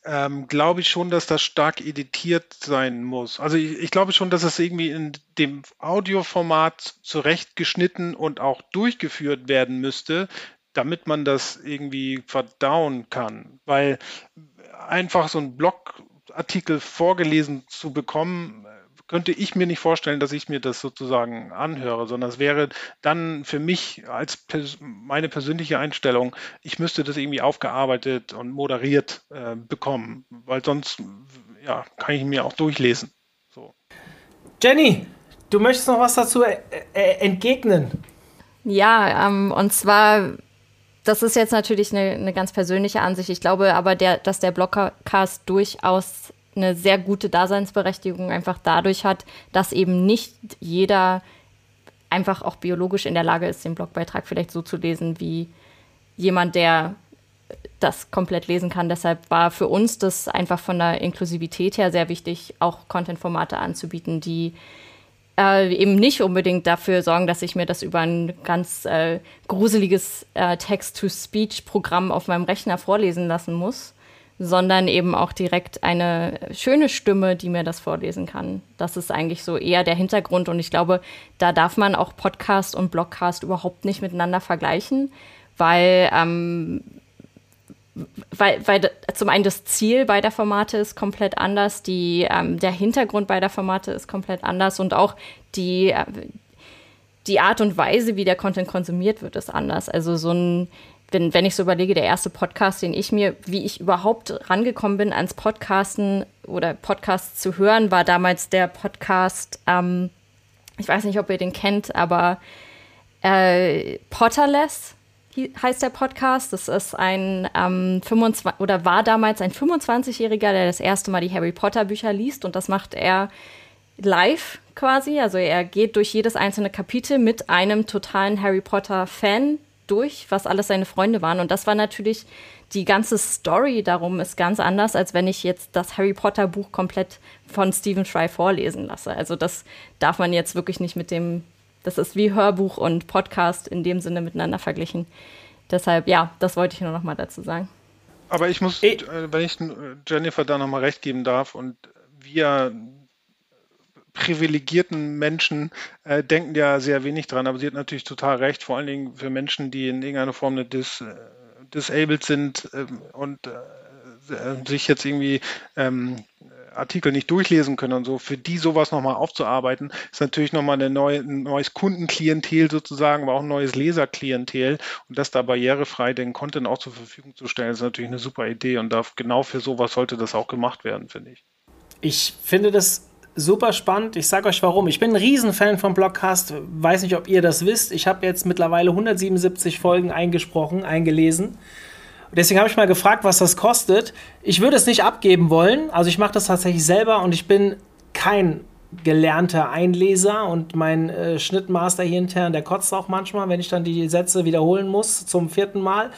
ähm, glaube ich schon, dass das stark editiert sein muss. Also ich, ich, glaube schon, dass es irgendwie in dem Audioformat zurechtgeschnitten und auch durchgeführt werden müsste, damit man das irgendwie verdauen kann. Weil einfach so ein Blogartikel vorgelesen zu bekommen, könnte ich mir nicht vorstellen, dass ich mir das sozusagen anhöre, sondern es wäre dann für mich als pers meine persönliche Einstellung, ich müsste das irgendwie aufgearbeitet und moderiert äh, bekommen, weil sonst ja, kann ich mir auch durchlesen. So. Jenny, du möchtest noch was dazu äh, äh, entgegnen? Ja, ähm, und zwar das ist jetzt natürlich eine, eine, ganz persönliche Ansicht. Ich glaube aber, der, dass der Blockcast durchaus eine sehr gute Daseinsberechtigung einfach dadurch hat, dass eben nicht jeder einfach auch biologisch in der Lage ist, den Blogbeitrag vielleicht so zu lesen wie jemand, der das komplett lesen kann. Deshalb war für uns das einfach von der Inklusivität her sehr wichtig, auch Content-Formate anzubieten, die äh, eben nicht unbedingt dafür sorgen, dass ich mir das über ein ganz äh, gruseliges äh, Text-to-Speech-Programm auf meinem Rechner vorlesen lassen muss, sondern eben auch direkt eine schöne Stimme, die mir das vorlesen kann. Das ist eigentlich so eher der Hintergrund und ich glaube, da darf man auch Podcast und Blogcast überhaupt nicht miteinander vergleichen, weil ähm, weil, weil zum einen das Ziel beider Formate ist komplett anders, die, ähm, der Hintergrund beider Formate ist komplett anders und auch die, äh, die Art und Weise, wie der Content konsumiert wird, ist anders. Also so ein, wenn, wenn ich so überlege, der erste Podcast, den ich mir, wie ich überhaupt rangekommen bin ans Podcasten oder Podcasts zu hören, war damals der Podcast, ähm, ich weiß nicht, ob ihr den kennt, aber äh, Potterless heißt der Podcast. Das ist ein ähm, 25 oder war damals ein 25-Jähriger, der das erste Mal die Harry Potter Bücher liest und das macht er live quasi. Also er geht durch jedes einzelne Kapitel mit einem totalen Harry Potter Fan durch, was alles seine Freunde waren. Und das war natürlich die ganze Story darum ist ganz anders, als wenn ich jetzt das Harry Potter Buch komplett von Stephen Fry vorlesen lasse. Also das darf man jetzt wirklich nicht mit dem das ist wie Hörbuch und Podcast in dem Sinne miteinander verglichen. Deshalb, ja, das wollte ich nur noch mal dazu sagen. Aber ich muss, äh, wenn ich Jennifer da noch mal recht geben darf und wir privilegierten Menschen äh, denken ja sehr wenig dran, aber sie hat natürlich total recht, vor allen Dingen für Menschen, die in irgendeiner Form eine Dis, äh, disabled sind äh, und äh, sich jetzt irgendwie ähm, Artikel nicht durchlesen können und so, für die sowas nochmal aufzuarbeiten, ist natürlich nochmal neue, ein neues Kundenklientel sozusagen, aber auch ein neues Leserklientel. Und das da barrierefrei den Content auch zur Verfügung zu stellen, ist natürlich eine super Idee. Und darf, genau für sowas sollte das auch gemacht werden, finde ich. Ich finde das super spannend. Ich sage euch warum. Ich bin ein Riesenfan vom Blogcast. Weiß nicht, ob ihr das wisst. Ich habe jetzt mittlerweile 177 Folgen eingesprochen, eingelesen. Deswegen habe ich mal gefragt, was das kostet. Ich würde es nicht abgeben wollen. Also ich mache das tatsächlich selber und ich bin kein gelernter Einleser und mein äh, Schnittmaster hier intern, der kotzt auch manchmal, wenn ich dann die Sätze wiederholen muss zum vierten Mal.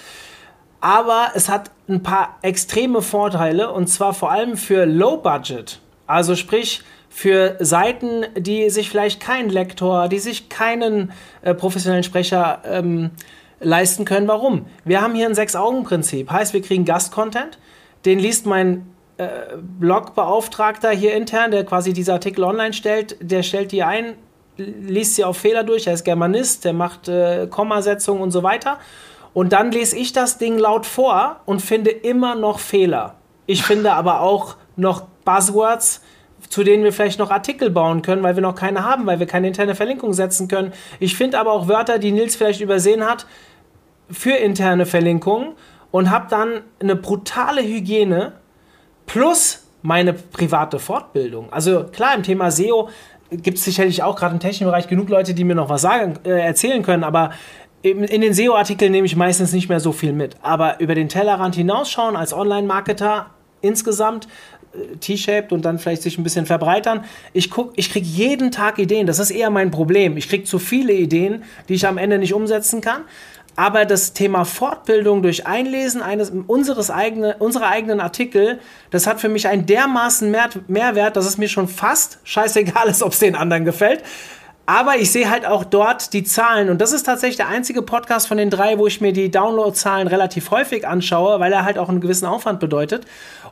Aber es hat ein paar extreme Vorteile und zwar vor allem für Low Budget. Also sprich für Seiten, die sich vielleicht keinen Lektor, die sich keinen äh, professionellen Sprecher ähm, leisten können. Warum? Wir haben hier ein Sechs-Augen-Prinzip. Heißt, wir kriegen Gast-Content, den liest mein äh, Blogbeauftragter hier intern, der quasi diese Artikel online stellt, der stellt die ein, liest sie auf Fehler durch, er ist Germanist, der macht äh, Kommasetzungen und so weiter. Und dann lese ich das Ding laut vor und finde immer noch Fehler. Ich finde aber auch noch Buzzwords, zu denen wir vielleicht noch Artikel bauen können, weil wir noch keine haben, weil wir keine interne Verlinkung setzen können. Ich finde aber auch Wörter, die Nils vielleicht übersehen hat, für interne Verlinkungen und habe dann eine brutale Hygiene plus meine private Fortbildung. Also klar, im Thema SEO gibt es sicherlich auch gerade im technischen Bereich genug Leute, die mir noch was sagen, äh, erzählen können, aber in, in den SEO-Artikeln nehme ich meistens nicht mehr so viel mit. Aber über den Tellerrand hinausschauen als Online-Marketer insgesamt T-shaped und dann vielleicht sich ein bisschen verbreitern. Ich guck, ich kriege jeden Tag Ideen. Das ist eher mein Problem. Ich kriege zu viele Ideen, die ich am Ende nicht umsetzen kann. Aber das Thema Fortbildung durch Einlesen eines unseres eigene, unserer eigenen Artikel, das hat für mich einen dermaßen Mehr, Mehrwert, dass es mir schon fast scheißegal ist, ob es den anderen gefällt. Aber ich sehe halt auch dort die Zahlen. Und das ist tatsächlich der einzige Podcast von den drei, wo ich mir die Downloadzahlen relativ häufig anschaue, weil er halt auch einen gewissen Aufwand bedeutet.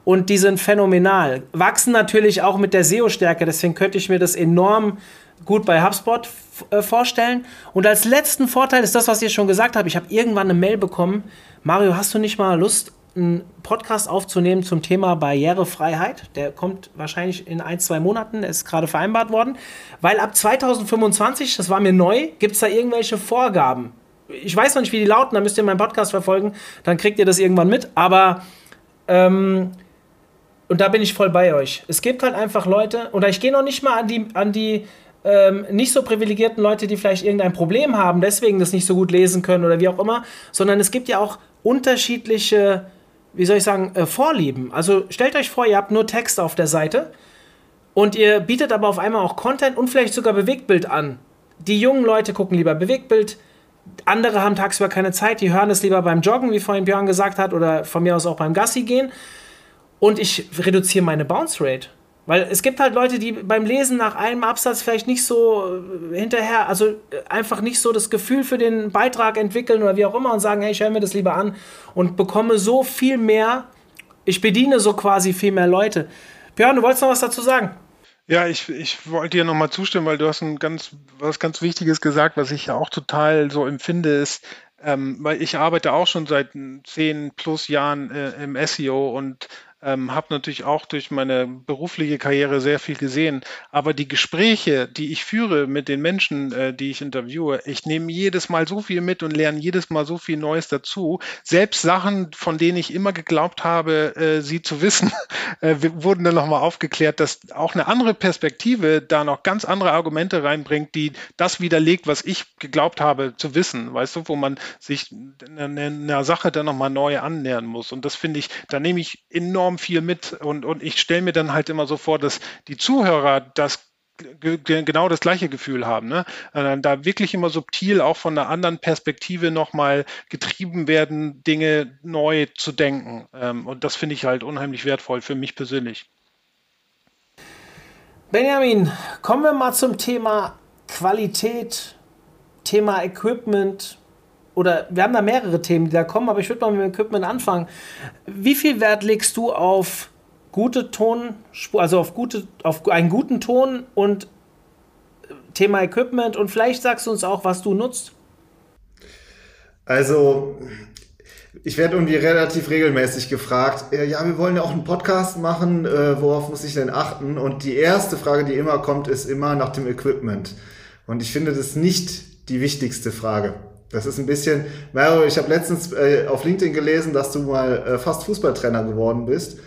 Und die sind phänomenal. Wachsen natürlich auch mit der SEO-Stärke. Deswegen könnte ich mir das enorm gut bei HubSpot äh, vorstellen. Und als letzten Vorteil ist das, was ich schon gesagt habe. Ich habe irgendwann eine Mail bekommen. Mario, hast du nicht mal Lust, einen Podcast aufzunehmen zum Thema Barrierefreiheit. Der kommt wahrscheinlich in ein, zwei Monaten, ist gerade vereinbart worden. Weil ab 2025, das war mir neu, gibt es da irgendwelche Vorgaben. Ich weiß noch nicht, wie die lauten, da müsst ihr meinen Podcast verfolgen, dann kriegt ihr das irgendwann mit. Aber, ähm, und da bin ich voll bei euch. Es gibt halt einfach Leute, oder ich gehe noch nicht mal an die, an die ähm, nicht so privilegierten Leute, die vielleicht irgendein Problem haben, deswegen das nicht so gut lesen können oder wie auch immer, sondern es gibt ja auch unterschiedliche, wie soll ich sagen, äh, Vorlieben. Also stellt euch vor, ihr habt nur Text auf der Seite und ihr bietet aber auf einmal auch Content und vielleicht sogar Bewegtbild an. Die jungen Leute gucken lieber Bewegtbild, andere haben tagsüber keine Zeit, die hören es lieber beim Joggen, wie vorhin Björn gesagt hat, oder von mir aus auch beim Gassi gehen. Und ich reduziere meine Bounce Rate. Weil es gibt halt Leute, die beim Lesen nach einem Absatz vielleicht nicht so äh, hinterher, also äh, einfach nicht so das Gefühl für den Beitrag entwickeln oder wie auch immer und sagen, hey, ich höre mir das lieber an und bekomme so viel mehr, ich bediene so quasi viel mehr Leute. Björn, du wolltest noch was dazu sagen? Ja, ich, ich wollte dir nochmal zustimmen, weil du hast ein ganz, was ganz Wichtiges gesagt, was ich ja auch total so empfinde, ist, ähm, weil ich arbeite auch schon seit zehn plus Jahren äh, im SEO und ähm, habe natürlich auch durch meine berufliche Karriere sehr viel gesehen. Aber die Gespräche, die ich führe mit den Menschen, äh, die ich interviewe, ich nehme jedes Mal so viel mit und lerne jedes Mal so viel Neues dazu. Selbst Sachen, von denen ich immer geglaubt habe, äh, sie zu wissen, *laughs* äh, wurden dann nochmal aufgeklärt, dass auch eine andere Perspektive da noch ganz andere Argumente reinbringt, die das widerlegt, was ich geglaubt habe zu wissen. Weißt du, wo man sich einer Sache dann nochmal neu annähern muss. Und das finde ich, da nehme ich enorm enorm viel mit und, und ich stelle mir dann halt immer so vor, dass die Zuhörer das genau das gleiche Gefühl haben. Ne? Äh, da wirklich immer subtil auch von einer anderen Perspektive nochmal getrieben werden, Dinge neu zu denken. Ähm, und das finde ich halt unheimlich wertvoll für mich persönlich. Benjamin, kommen wir mal zum Thema Qualität, Thema Equipment, oder wir haben da mehrere Themen, die da kommen, aber ich würde mal mit dem Equipment anfangen. Wie viel Wert legst du auf gute Tonspur, also auf, gute, auf einen guten Ton und Thema Equipment und vielleicht sagst du uns auch, was du nutzt? Also, ich werde irgendwie relativ regelmäßig gefragt, äh, ja, wir wollen ja auch einen Podcast machen, äh, worauf muss ich denn achten? Und die erste Frage, die immer kommt, ist immer nach dem Equipment. Und ich finde das nicht die wichtigste Frage. Das ist ein bisschen, Mario, ich habe letztens äh, auf LinkedIn gelesen, dass du mal äh, fast Fußballtrainer geworden bist.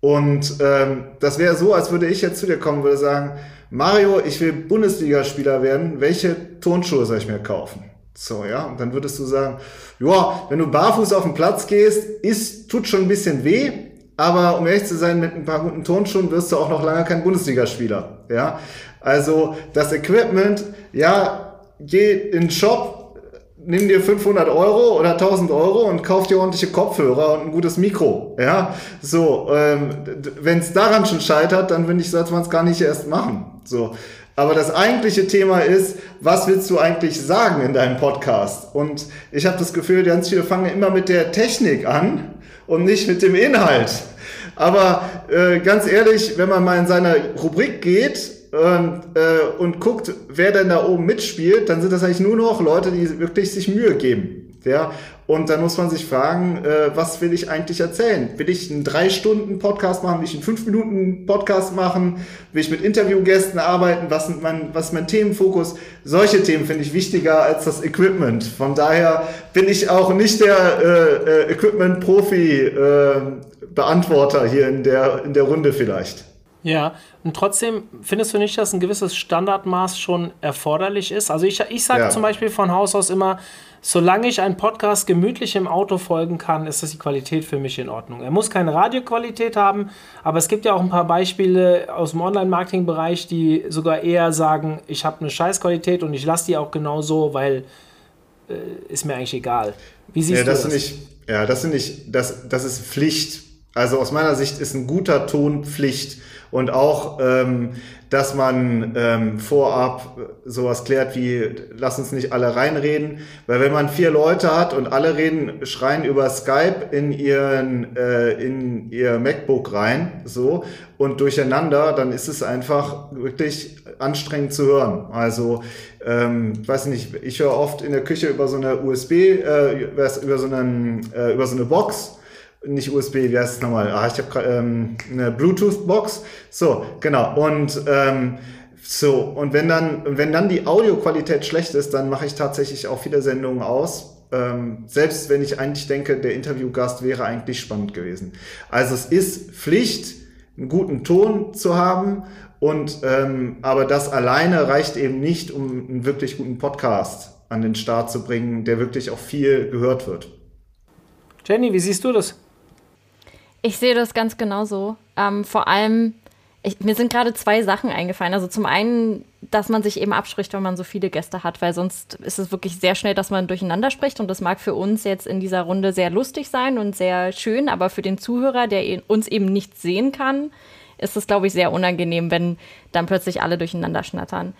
Und ähm, das wäre so, als würde ich jetzt zu dir kommen und würde sagen, Mario, ich will Bundesligaspieler werden, welche Turnschuhe soll ich mir kaufen? So, ja, und dann würdest du sagen, ja, wenn du barfuß auf den Platz gehst, ist, tut schon ein bisschen weh, aber um ehrlich zu sein, mit ein paar guten Turnschuhen wirst du auch noch lange kein Bundesligaspieler, ja. Also, das Equipment, ja, geh in den Shop, nimm dir 500 Euro oder 1000 Euro und kauf dir ordentliche Kopfhörer und ein gutes Mikro. Ja, so, ähm, wenn es daran schon scheitert, dann finde ich, sollte man es gar nicht erst machen. So. Aber das eigentliche Thema ist, was willst du eigentlich sagen in deinem Podcast? Und ich habe das Gefühl, ganz viele fangen immer mit der Technik an und nicht mit dem Inhalt. Aber äh, ganz ehrlich, wenn man mal in seine Rubrik geht und, äh, und guckt, wer denn da oben mitspielt, dann sind das eigentlich nur noch Leute, die wirklich sich Mühe geben. Ja, und dann muss man sich fragen, äh, was will ich eigentlich erzählen? Will ich einen drei Stunden Podcast machen? Will ich einen fünf Minuten Podcast machen? Will ich mit Interviewgästen arbeiten? Was, sind mein, was ist mein Themenfokus? Solche Themen finde ich wichtiger als das Equipment. Von daher bin ich auch nicht der äh, äh, Equipment-Profi-Beantworter äh, hier in der, in der Runde vielleicht. Ja, und trotzdem findest du nicht, dass ein gewisses Standardmaß schon erforderlich ist? Also ich, ich sage ja. zum Beispiel von Haus aus immer, solange ich einen Podcast gemütlich im Auto folgen kann, ist das die Qualität für mich in Ordnung. Er muss keine Radioqualität haben, aber es gibt ja auch ein paar Beispiele aus dem Online-Marketing-Bereich, die sogar eher sagen, ich habe eine Scheißqualität und ich lasse die auch genau so, weil äh, ist mir eigentlich egal. Wie siehst ja, du das? das? Nicht, ja, das, sind nicht, das, das ist Pflicht. Also aus meiner Sicht ist ein guter Ton Pflicht und auch, ähm, dass man ähm, vorab sowas klärt wie, lass uns nicht alle reinreden, weil wenn man vier Leute hat und alle reden, schreien über Skype in ihren, äh, in ihr MacBook rein, so, und durcheinander, dann ist es einfach wirklich anstrengend zu hören. Also, ähm, weiß nicht, ich höre oft in der Küche über so eine USB, äh, über so, einen, äh, über so eine Box, nicht USB, wie heißt es nochmal? Ah, ich habe ähm, eine Bluetooth-Box. So, genau. Und ähm, so, und wenn dann, wenn dann die Audioqualität schlecht ist, dann mache ich tatsächlich auch viele Sendungen aus. Ähm, selbst wenn ich eigentlich denke, der Interviewgast wäre eigentlich spannend gewesen. Also es ist Pflicht, einen guten Ton zu haben. Und ähm, aber das alleine reicht eben nicht, um einen wirklich guten Podcast an den Start zu bringen, der wirklich auch viel gehört wird. Jenny, wie siehst du das? Ich sehe das ganz genauso. Ähm, vor allem, ich, mir sind gerade zwei Sachen eingefallen. Also zum einen, dass man sich eben abspricht, wenn man so viele Gäste hat, weil sonst ist es wirklich sehr schnell, dass man durcheinander spricht. Und das mag für uns jetzt in dieser Runde sehr lustig sein und sehr schön, aber für den Zuhörer, der uns eben nicht sehen kann, ist es, glaube ich, sehr unangenehm, wenn dann plötzlich alle durcheinander schnattern.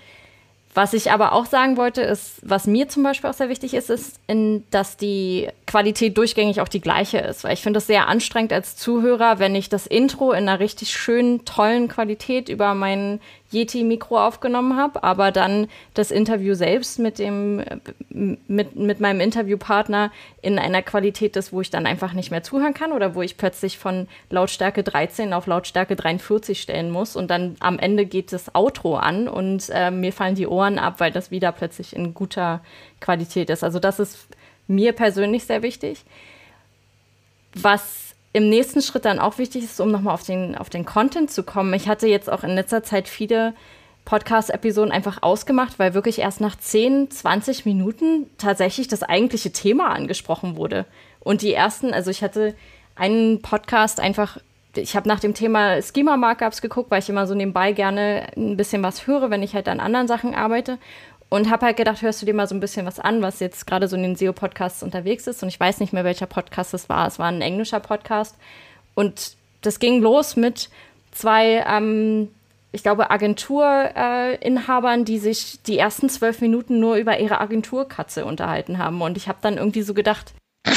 Was ich aber auch sagen wollte, ist, was mir zum Beispiel auch sehr wichtig ist, ist, in, dass die Qualität durchgängig auch die gleiche ist. Weil ich finde es sehr anstrengend als Zuhörer, wenn ich das Intro in einer richtig schönen, tollen Qualität über meinen Yeti-Mikro aufgenommen habe, aber dann das Interview selbst mit dem, mit, mit meinem Interviewpartner in einer Qualität ist, wo ich dann einfach nicht mehr zuhören kann oder wo ich plötzlich von Lautstärke 13 auf Lautstärke 43 stellen muss und dann am Ende geht das Outro an und äh, mir fallen die Ohren ab, weil das wieder plötzlich in guter Qualität ist. Also das ist mir persönlich sehr wichtig. Was im nächsten Schritt dann auch wichtig ist, um nochmal auf den, auf den Content zu kommen. Ich hatte jetzt auch in letzter Zeit viele Podcast-Episoden einfach ausgemacht, weil wirklich erst nach 10, 20 Minuten tatsächlich das eigentliche Thema angesprochen wurde. Und die ersten, also ich hatte einen Podcast einfach, ich habe nach dem Thema Schema-Markups geguckt, weil ich immer so nebenbei gerne ein bisschen was höre, wenn ich halt an anderen Sachen arbeite. Und habe halt gedacht, hörst du dir mal so ein bisschen was an, was jetzt gerade so in den SEO-Podcasts unterwegs ist. Und ich weiß nicht mehr, welcher Podcast es war. Es war ein englischer Podcast. Und das ging los mit zwei, ähm, ich glaube, Agenturinhabern, äh, die sich die ersten zwölf Minuten nur über ihre Agenturkatze unterhalten haben. Und ich habe dann irgendwie so gedacht, *laughs*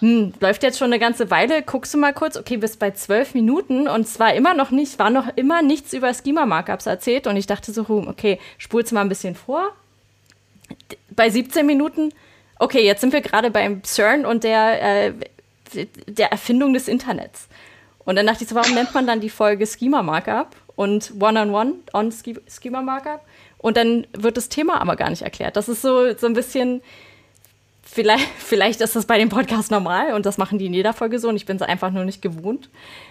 hm, läuft jetzt schon eine ganze Weile, guckst du mal kurz, okay, bis bei zwölf Minuten und zwar immer noch nicht, war noch immer nichts über Schema-Markups erzählt und ich dachte so, hm, okay, spulst mal ein bisschen vor. Bei 17 Minuten, okay, jetzt sind wir gerade beim CERN und der, äh, der Erfindung des Internets. Und dann dachte ich so, warum nennt man dann die Folge Schema Markup und One-on-One on, -one on Schema Markup? Und dann wird das Thema aber gar nicht erklärt. Das ist so, so ein bisschen, Vielleicht, vielleicht ist das bei dem Podcast normal und das machen die in jeder Folge so und ich bin es einfach nur nicht gewohnt.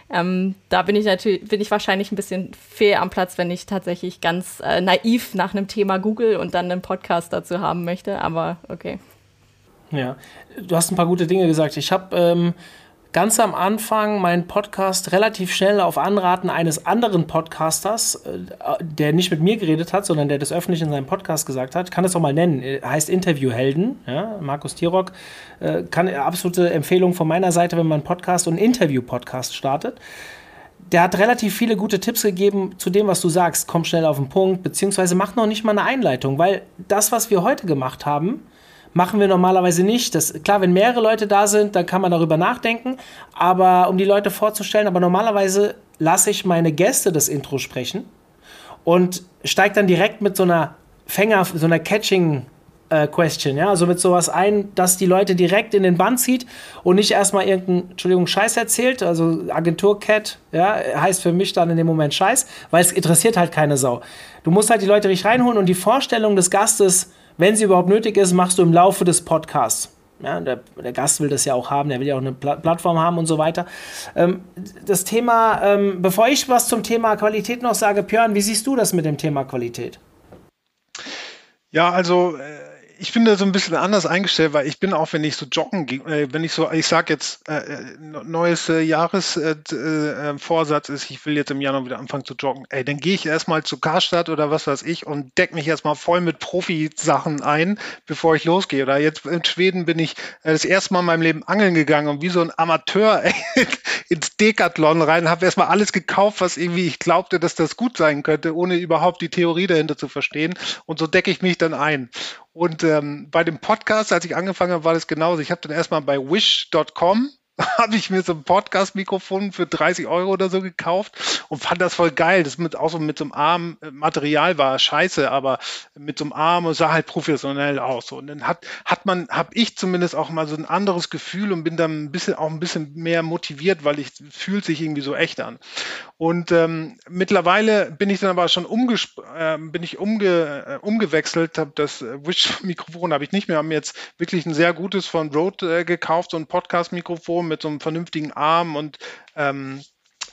Ähm, da bin ich natürlich, bin ich wahrscheinlich ein bisschen fehl am Platz, wenn ich tatsächlich ganz äh, naiv nach einem Thema google und dann einen Podcast dazu haben möchte, aber okay. Ja, du hast ein paar gute Dinge gesagt. Ich habe ähm, ganz am Anfang meinen Podcast relativ schnell auf Anraten eines anderen Podcasters, äh, der nicht mit mir geredet hat, sondern der das öffentlich in seinem Podcast gesagt hat, kann das auch mal nennen, äh, heißt Interviewhelden, ja, Markus Tirock, äh, kann absolute Empfehlung von meiner Seite, wenn man einen Podcast und einen Interview-Podcast startet. Der hat relativ viele gute Tipps gegeben zu dem, was du sagst. Komm schnell auf den Punkt, beziehungsweise mach noch nicht mal eine Einleitung, weil das, was wir heute gemacht haben, machen wir normalerweise nicht. Das, klar, wenn mehrere Leute da sind, dann kann man darüber nachdenken, aber um die Leute vorzustellen, aber normalerweise lasse ich meine Gäste das Intro sprechen und steige dann direkt mit so einer Fänger, so einer Catching äh, Question, ja, also mit sowas ein, dass die Leute direkt in den Bann zieht und nicht erstmal irgendeinen, Entschuldigung, Scheiß erzählt, also Agentur-Cat, ja, heißt für mich dann in dem Moment Scheiß, weil es interessiert halt keine Sau. Du musst halt die Leute richtig reinholen und die Vorstellung des Gastes wenn sie überhaupt nötig ist, machst du im Laufe des Podcasts. Ja, der, der, Gast will das ja auch haben, der will ja auch eine Pla Plattform haben und so weiter. Ähm, das Thema, ähm, bevor ich was zum Thema Qualität noch sage, Björn, wie siehst du das mit dem Thema Qualität? Ja, also äh, ich bin da so ein bisschen anders eingestellt, weil ich bin auch, wenn ich so joggen äh, wenn ich so, ich sag jetzt, äh, äh neues äh, Jahresvorsatz äh, ist, ich will jetzt im Januar wieder anfangen zu joggen, ey, dann gehe ich erstmal zu Karstadt oder was weiß ich und deck mich erstmal voll mit Profi-Sachen ein, bevor ich losgehe. Oder jetzt in Schweden bin ich das erste Mal in meinem Leben angeln gegangen und wie so ein Amateur *laughs* ins Decathlon rein, habe erstmal alles gekauft, was irgendwie ich glaubte, dass das gut sein könnte, ohne überhaupt die Theorie dahinter zu verstehen. Und so decke ich mich dann ein. Und ähm, bei dem Podcast, als ich angefangen habe, war das genauso. Ich habe dann erstmal bei wish.com *laughs* habe ich mir so ein Podcast-Mikrofon für 30 Euro oder so gekauft und fand das voll geil. Das mit auch so mit so einem Arm äh, Material war scheiße, aber mit so einem Arm sah halt professionell aus. Und dann hat, hat man, habe ich zumindest auch mal so ein anderes Gefühl und bin dann ein bisschen auch ein bisschen mehr motiviert, weil ich fühlt sich irgendwie so echt an. Und ähm, mittlerweile bin ich dann aber schon umgesp äh, bin ich umge äh, umgewechselt, habe das äh, Wish-Mikrofon habe ich nicht mehr, haben jetzt wirklich ein sehr gutes von Rode äh, gekauft, so ein Podcast-Mikrofon mit so einem vernünftigen Arm und ähm,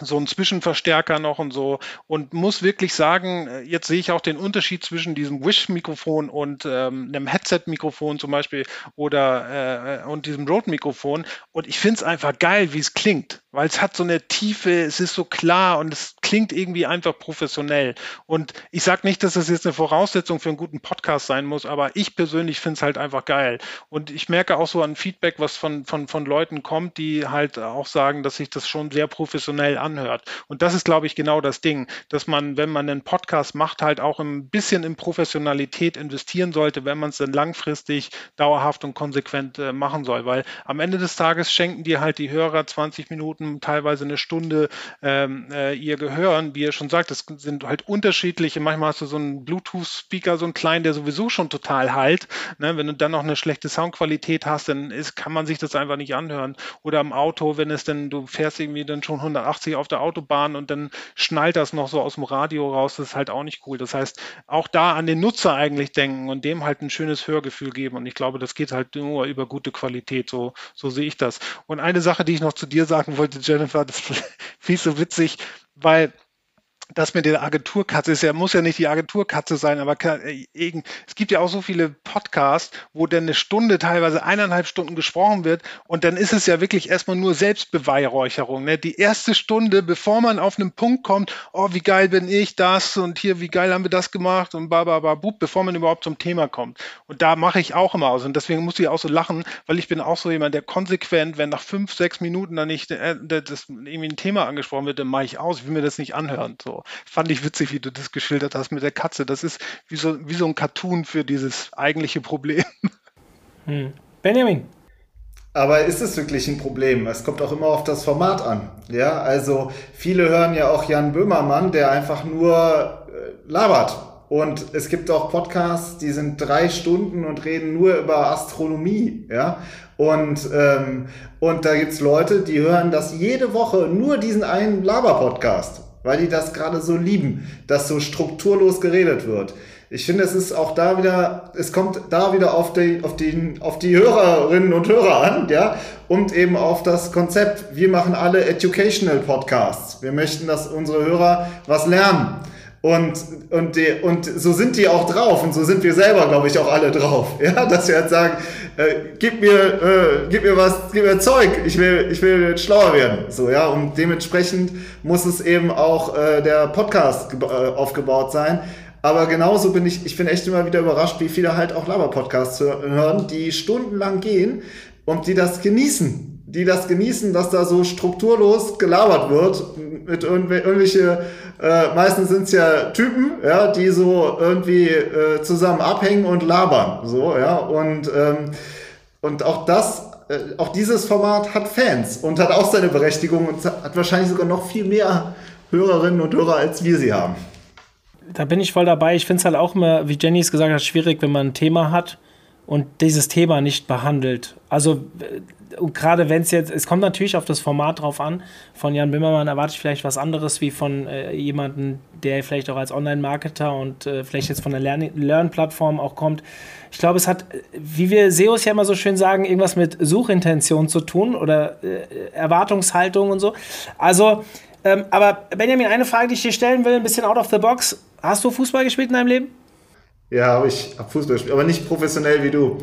so ein Zwischenverstärker noch und so und muss wirklich sagen, äh, jetzt sehe ich auch den Unterschied zwischen diesem Wish-Mikrofon und ähm, einem Headset-Mikrofon zum Beispiel oder äh, und diesem Rode-Mikrofon und ich finde es einfach geil, wie es klingt, weil es hat so eine Tiefe, es ist so klar und es klingt irgendwie einfach professionell und ich sage nicht, dass das jetzt eine Voraussetzung für einen guten Podcast sein muss, aber ich persönlich finde es halt einfach geil und ich merke auch so an Feedback, was von, von, von Leuten kommt, die halt auch sagen, dass sich das schon sehr professionell anhört. Und das ist, glaube ich, genau das Ding, dass man, wenn man einen Podcast macht, halt auch ein bisschen in Professionalität investieren sollte, wenn man es dann langfristig, dauerhaft und konsequent äh, machen soll. Weil am Ende des Tages schenken dir halt die Hörer 20 Minuten, teilweise eine Stunde ähm, äh, ihr Gehören. Wie ihr schon sagt, es sind halt unterschiedliche. Manchmal hast du so einen Bluetooth-Speaker, so einen kleinen, der sowieso schon total halt. Ne? Wenn du dann noch eine schlechte Soundqualität hast, dann ist, kann man sich das einfach nicht anhören. Oder im Auto, wenn es denn, du fährst irgendwie dann schon 180 auf der Autobahn und dann schnallt das noch so aus dem Radio raus. Das ist halt auch nicht cool. Das heißt, auch da an den Nutzer eigentlich denken und dem halt ein schönes Hörgefühl geben. Und ich glaube, das geht halt nur über gute Qualität. So, so sehe ich das. Und eine Sache, die ich noch zu dir sagen wollte, Jennifer, das *laughs* viel so witzig, weil das mit der Agenturkatze ist ja, muss ja nicht die Agenturkatze sein, aber äh, es gibt ja auch so viele Podcasts, wo dann eine Stunde, teilweise eineinhalb Stunden gesprochen wird und dann ist es ja wirklich erstmal nur Selbstbeweihräucherung. Ne? Die erste Stunde, bevor man auf einen Punkt kommt, oh, wie geil bin ich, das und hier, wie geil haben wir das gemacht und babababub, bevor man überhaupt zum Thema kommt. Und da mache ich auch immer aus und deswegen muss ich auch so lachen, weil ich bin auch so jemand, der konsequent, wenn nach fünf, sechs Minuten dann nicht äh, das irgendwie ein Thema angesprochen wird, dann mache ich aus, ich will mir das nicht anhören. So fand ich witzig, wie du das geschildert hast mit der Katze. Das ist wie so, wie so ein Cartoon für dieses eigentliche Problem. Hm. Benjamin. Aber ist es wirklich ein Problem? Es kommt auch immer auf das Format an. Ja, also viele hören ja auch Jan Böhmermann, der einfach nur äh, labert. Und es gibt auch Podcasts, die sind drei Stunden und reden nur über Astronomie, ja. Und, ähm, und da gibt's Leute, die hören das jede Woche nur diesen einen Laber-Podcast weil die das gerade so lieben, dass so strukturlos geredet wird. Ich finde, es ist auch da wieder, es kommt da wieder auf die, auf die, auf die Hörerinnen und Hörer an, ja, und eben auf das Konzept. Wir machen alle Educational Podcasts. Wir möchten, dass unsere Hörer was lernen. Und, und, die, und so sind die auch drauf und so sind wir selber, glaube ich, auch alle drauf. *laughs* Ja, dass wir jetzt sagen, äh, gib mir, äh, gib mir was, gib mir Zeug, ich will, ich will schlauer werden. So, ja, und dementsprechend muss es eben auch äh, der Podcast äh, aufgebaut sein. Aber genauso bin ich, ich bin echt immer wieder überrascht, wie viele halt auch Laber-Podcasts hören, die stundenlang gehen und die das genießen die das genießen, dass da so strukturlos gelabert wird mit irgendwelche, äh, meistens sind es ja Typen, ja, die so irgendwie äh, zusammen abhängen und labern, so, ja, und, ähm, und auch das, äh, auch dieses Format hat Fans und hat auch seine Berechtigung und hat wahrscheinlich sogar noch viel mehr Hörerinnen und Hörer, als wir sie haben. Da bin ich voll dabei. Ich finde es halt auch immer, wie Jenny es gesagt hat, schwierig, wenn man ein Thema hat und dieses Thema nicht behandelt. Also gerade wenn es jetzt, es kommt natürlich auf das Format drauf an. Von Jan Bimmermann erwarte ich vielleicht was anderes wie von äh, jemandem, der vielleicht auch als Online-Marketer und äh, vielleicht jetzt von der Lernplattform auch kommt. Ich glaube, es hat, wie wir SEOs ja immer so schön sagen, irgendwas mit Suchintention zu tun oder äh, Erwartungshaltung und so. Also, ähm, aber Benjamin, eine Frage, die ich dir stellen will, ein bisschen out of the box. Hast du Fußball gespielt in deinem Leben? Ja, ich habe Fußball gespielt, aber nicht professionell wie du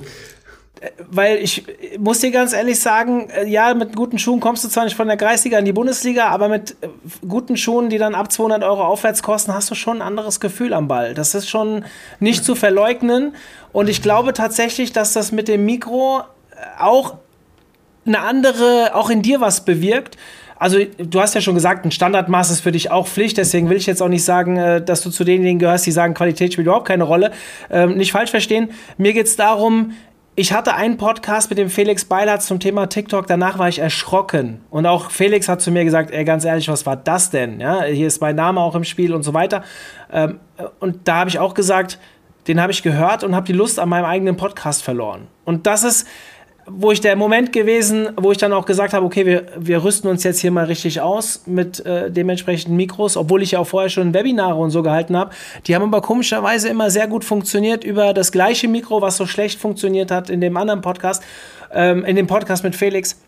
weil ich muss dir ganz ehrlich sagen, äh, ja, mit guten Schuhen kommst du zwar nicht von der Kreisliga in die Bundesliga, aber mit äh, guten Schuhen, die dann ab 200 Euro aufwärts kosten, hast du schon ein anderes Gefühl am Ball. Das ist schon nicht zu verleugnen. Und ich glaube tatsächlich, dass das mit dem Mikro äh, auch eine andere, auch in dir was bewirkt. Also, du hast ja schon gesagt, ein Standardmaß ist für dich auch Pflicht. Deswegen will ich jetzt auch nicht sagen, dass du zu denjenigen gehörst, die sagen, Qualität spielt überhaupt keine Rolle. Ähm, nicht falsch verstehen. Mir geht es darum, ich hatte einen Podcast mit dem Felix Beilert zum Thema TikTok, danach war ich erschrocken. Und auch Felix hat zu mir gesagt, ey, ganz ehrlich, was war das denn? Ja, hier ist mein Name auch im Spiel und so weiter. Ähm, und da habe ich auch gesagt, den habe ich gehört und habe die Lust an meinem eigenen Podcast verloren. Und das ist, wo ich der Moment gewesen, wo ich dann auch gesagt habe, okay, wir, wir rüsten uns jetzt hier mal richtig aus mit äh, dementsprechenden Mikros, obwohl ich ja auch vorher schon Webinare und so gehalten habe. Die haben aber komischerweise immer sehr gut funktioniert über das gleiche Mikro, was so schlecht funktioniert hat in dem anderen Podcast, ähm, in dem Podcast mit Felix.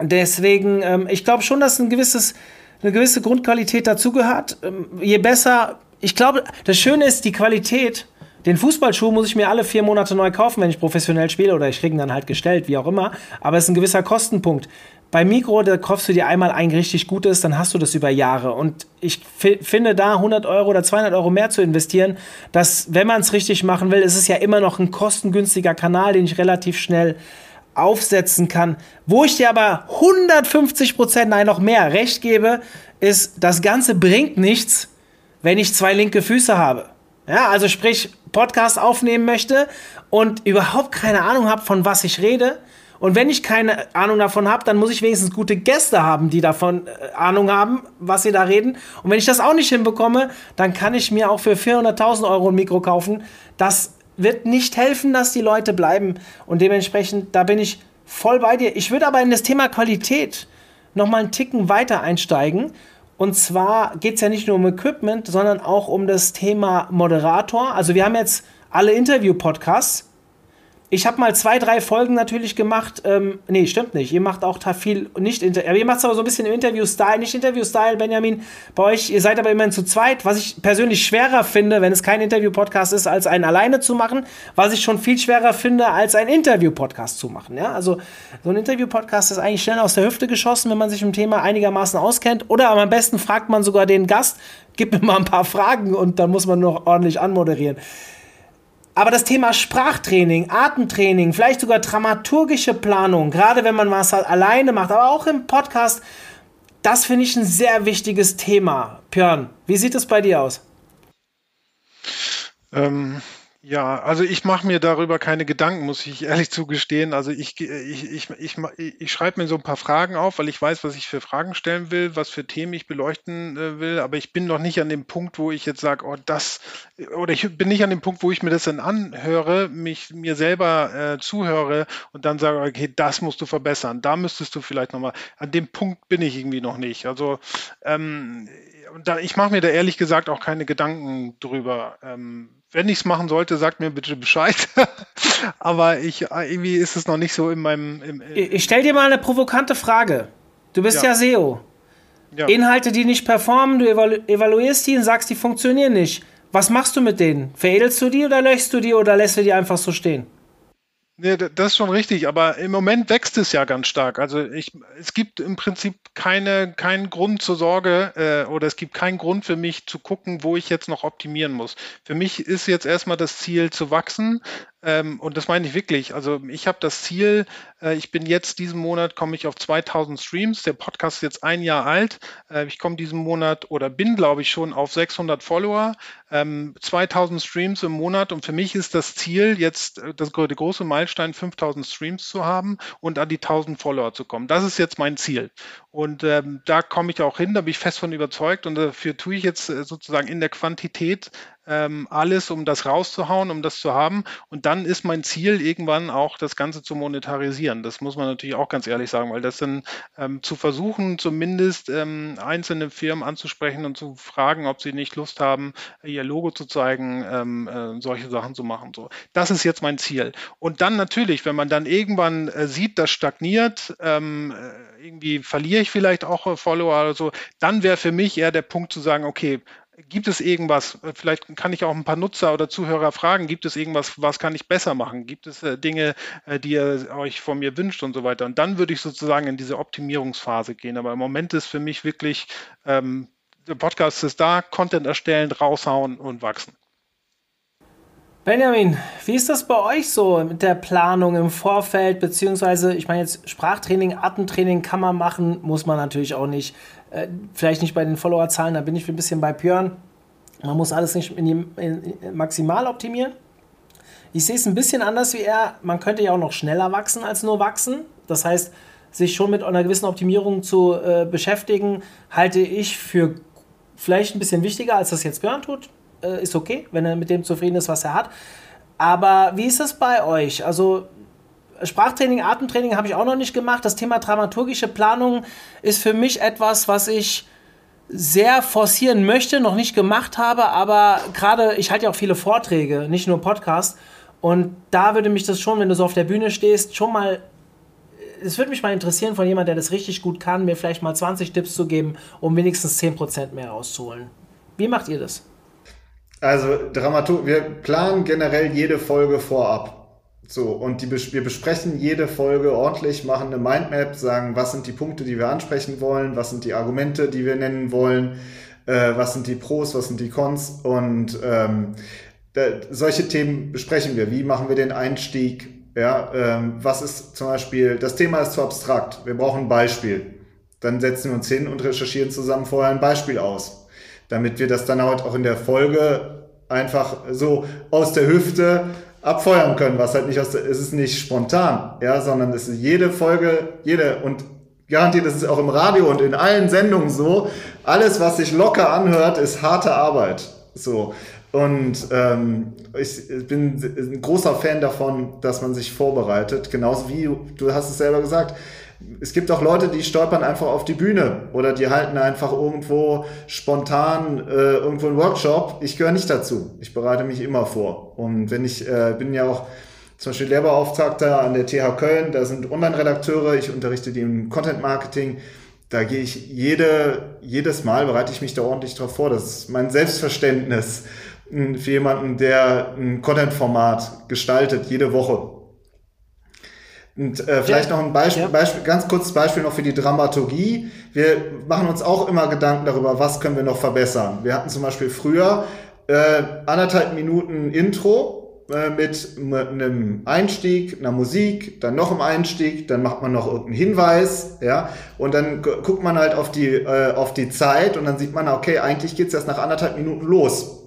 Deswegen, ähm, ich glaube schon, dass ein gewisses, eine gewisse Grundqualität dazugehört. Ähm, je besser, ich glaube, das Schöne ist, die Qualität den Fußballschuh muss ich mir alle vier Monate neu kaufen, wenn ich professionell spiele oder ich kriege ihn dann halt gestellt, wie auch immer. Aber es ist ein gewisser Kostenpunkt. Bei Mikro, da kaufst du dir einmal ein richtig gutes, dann hast du das über Jahre. Und ich finde da 100 Euro oder 200 Euro mehr zu investieren, dass, wenn man es richtig machen will, ist es ja immer noch ein kostengünstiger Kanal, den ich relativ schnell aufsetzen kann. Wo ich dir aber 150 Prozent, nein, noch mehr recht gebe, ist, das Ganze bringt nichts, wenn ich zwei linke Füße habe. Ja, also sprich, Podcast aufnehmen möchte und überhaupt keine Ahnung habe, von was ich rede. Und wenn ich keine Ahnung davon habe, dann muss ich wenigstens gute Gäste haben, die davon äh, Ahnung haben, was sie da reden. Und wenn ich das auch nicht hinbekomme, dann kann ich mir auch für 400.000 Euro ein Mikro kaufen. Das wird nicht helfen, dass die Leute bleiben. Und dementsprechend, da bin ich voll bei dir. Ich würde aber in das Thema Qualität noch mal einen Ticken weiter einsteigen und zwar geht es ja nicht nur um Equipment, sondern auch um das Thema Moderator. Also wir haben jetzt alle Interview-Podcasts ich habe mal zwei, drei Folgen natürlich gemacht. Ähm, nee, stimmt nicht. Ihr macht auch viel nicht Interview. Ihr macht es aber so ein bisschen im Interview-Style. Nicht Interview-Style, Benjamin. Bei euch, ihr seid aber immerhin zu zweit. Was ich persönlich schwerer finde, wenn es kein Interview-Podcast ist, als einen alleine zu machen. Was ich schon viel schwerer finde, als einen Interview-Podcast zu machen. Ja? Also so ein Interview-Podcast ist eigentlich schnell aus der Hüfte geschossen, wenn man sich im Thema einigermaßen auskennt. Oder am besten fragt man sogar den Gast, gib mir mal ein paar Fragen und dann muss man noch ordentlich anmoderieren. Aber das Thema Sprachtraining, Atemtraining, vielleicht sogar dramaturgische Planung, gerade wenn man was halt alleine macht, aber auch im Podcast, das finde ich ein sehr wichtiges Thema. Björn, wie sieht es bei dir aus? Ähm, ja, also ich mache mir darüber keine Gedanken, muss ich ehrlich *laughs* zugestehen. Also ich, ich, ich, ich, ich schreibe mir so ein paar Fragen auf, weil ich weiß, was ich für Fragen stellen will, was für Themen ich beleuchten äh, will, aber ich bin noch nicht an dem Punkt, wo ich jetzt sage, oh, das, oder ich bin nicht an dem Punkt, wo ich mir das dann anhöre, mich mir selber äh, zuhöre und dann sage, okay, das musst du verbessern, da müsstest du vielleicht nochmal, an dem Punkt bin ich irgendwie noch nicht. Also ähm, da, ich mache mir da ehrlich gesagt auch keine Gedanken drüber. Ähm, wenn ich es machen sollte, sagt mir bitte Bescheid. *laughs* Aber ich, äh, irgendwie ist es noch nicht so in meinem. Im, im ich stelle dir mal eine provokante Frage. Du bist ja, ja SEO. Ja. Inhalte, die nicht performen, du evalu evaluierst die und sagst, die funktionieren nicht. Was machst du mit denen? Veredelst du die oder löschst du die oder lässt du die einfach so stehen? Nee, das ist schon richtig, aber im Moment wächst es ja ganz stark. Also ich, es gibt im Prinzip keine, keinen Grund zur Sorge äh, oder es gibt keinen Grund für mich zu gucken, wo ich jetzt noch optimieren muss. Für mich ist jetzt erstmal das Ziel zu wachsen, ähm, und das meine ich wirklich. Also ich habe das Ziel, ich bin jetzt diesen Monat, komme ich auf 2000 Streams. Der Podcast ist jetzt ein Jahr alt. Äh, ich komme diesen Monat oder bin, glaube ich, schon auf 600 Follower. Ähm, 2000 Streams im Monat. Und für mich ist das Ziel, jetzt äh, das, große Meilenstein, 5000 Streams zu haben und an die 1000 Follower zu kommen. Das ist jetzt mein Ziel. Und ähm, da komme ich auch hin, da bin ich fest von überzeugt. Und dafür tue ich jetzt äh, sozusagen in der Quantität ähm, alles, um das rauszuhauen, um das zu haben. Und dann ist mein Ziel, irgendwann auch das Ganze zu monetarisieren. Das muss man natürlich auch ganz ehrlich sagen, weil das dann ähm, zu versuchen, zumindest ähm, einzelne Firmen anzusprechen und zu fragen, ob sie nicht Lust haben, ihr Logo zu zeigen, ähm, äh, solche Sachen zu machen. So, das ist jetzt mein Ziel. Und dann natürlich, wenn man dann irgendwann äh, sieht, das stagniert, ähm, äh, irgendwie verliere ich vielleicht auch äh, Follower oder so, dann wäre für mich eher der Punkt zu sagen, okay, Gibt es irgendwas, äh, vielleicht kann ich auch ein paar Nutzer oder Zuhörer fragen, gibt es irgendwas, was kann ich besser machen? Gibt es äh, Dinge, äh, die ihr euch von mir wünscht und so weiter? Und dann würde ich sozusagen in diese Optimierungsphase gehen. Aber im Moment ist für mich wirklich, ähm, der Podcast ist da, Content erstellen, raushauen und wachsen. Benjamin, wie ist das bei euch so mit der Planung im Vorfeld, beziehungsweise, ich meine jetzt Sprachtraining, Atemtraining kann man machen, muss man natürlich auch nicht. Äh, vielleicht nicht bei den Followerzahlen, da bin ich ein bisschen bei Björn. Man muss alles nicht in die, in, maximal optimieren. Ich sehe es ein bisschen anders wie er. Man könnte ja auch noch schneller wachsen als nur wachsen. Das heißt, sich schon mit einer gewissen Optimierung zu äh, beschäftigen, halte ich für vielleicht ein bisschen wichtiger, als das jetzt Björn tut. Äh, ist okay, wenn er mit dem zufrieden ist, was er hat. Aber wie ist es bei euch? Also Sprachtraining, Atemtraining habe ich auch noch nicht gemacht. Das Thema dramaturgische Planung ist für mich etwas, was ich sehr forcieren möchte, noch nicht gemacht habe, aber gerade, ich halte ja auch viele Vorträge, nicht nur Podcasts. Und da würde mich das schon, wenn du so auf der Bühne stehst, schon mal, es würde mich mal interessieren von jemandem, der das richtig gut kann, mir vielleicht mal 20 Tipps zu geben, um wenigstens 10% mehr rauszuholen. Wie macht ihr das? Also, Dramatur wir planen generell jede Folge vorab. So, und die, wir besprechen jede Folge ordentlich, machen eine Mindmap, sagen, was sind die Punkte, die wir ansprechen wollen, was sind die Argumente, die wir nennen wollen, äh, was sind die Pros, was sind die Cons und ähm, da, solche Themen besprechen wir. Wie machen wir den Einstieg? Ja, ähm, was ist zum Beispiel, das Thema ist zu abstrakt, wir brauchen ein Beispiel. Dann setzen wir uns hin und recherchieren zusammen vorher ein Beispiel aus, damit wir das dann halt auch in der Folge einfach so aus der Hüfte abfeuern können, was halt nicht aus der, es ist nicht spontan, ja, sondern es ist jede Folge, jede und garantiert ist es auch im Radio und in allen Sendungen so, alles, was sich locker anhört, ist harte Arbeit. So. Und ähm, ich bin ein großer Fan davon, dass man sich vorbereitet. Genauso wie, du hast es selber gesagt, es gibt auch Leute, die stolpern einfach auf die Bühne oder die halten einfach irgendwo spontan äh, irgendwo einen Workshop. Ich gehöre nicht dazu. Ich bereite mich immer vor. Und wenn ich äh, bin ja auch zum Beispiel Lehrbeauftragter an der TH Köln, da sind Online-Redakteure, ich unterrichte die im Content Marketing. Da gehe ich jede, jedes Mal bereite ich mich da ordentlich drauf vor. Das ist mein Selbstverständnis für jemanden, der ein Content-Format gestaltet, jede Woche. Und äh, vielleicht ja, noch ein Beispiel, ja. Beispiel, ganz kurzes Beispiel noch für die Dramaturgie. Wir machen uns auch immer Gedanken darüber, was können wir noch verbessern. Wir hatten zum Beispiel früher äh, anderthalb Minuten Intro äh, mit, mit einem Einstieg, einer Musik, dann noch im Einstieg, dann macht man noch irgendeinen Hinweis, ja, und dann guckt man halt auf die, äh, auf die Zeit und dann sieht man, okay, eigentlich geht's erst nach anderthalb Minuten los.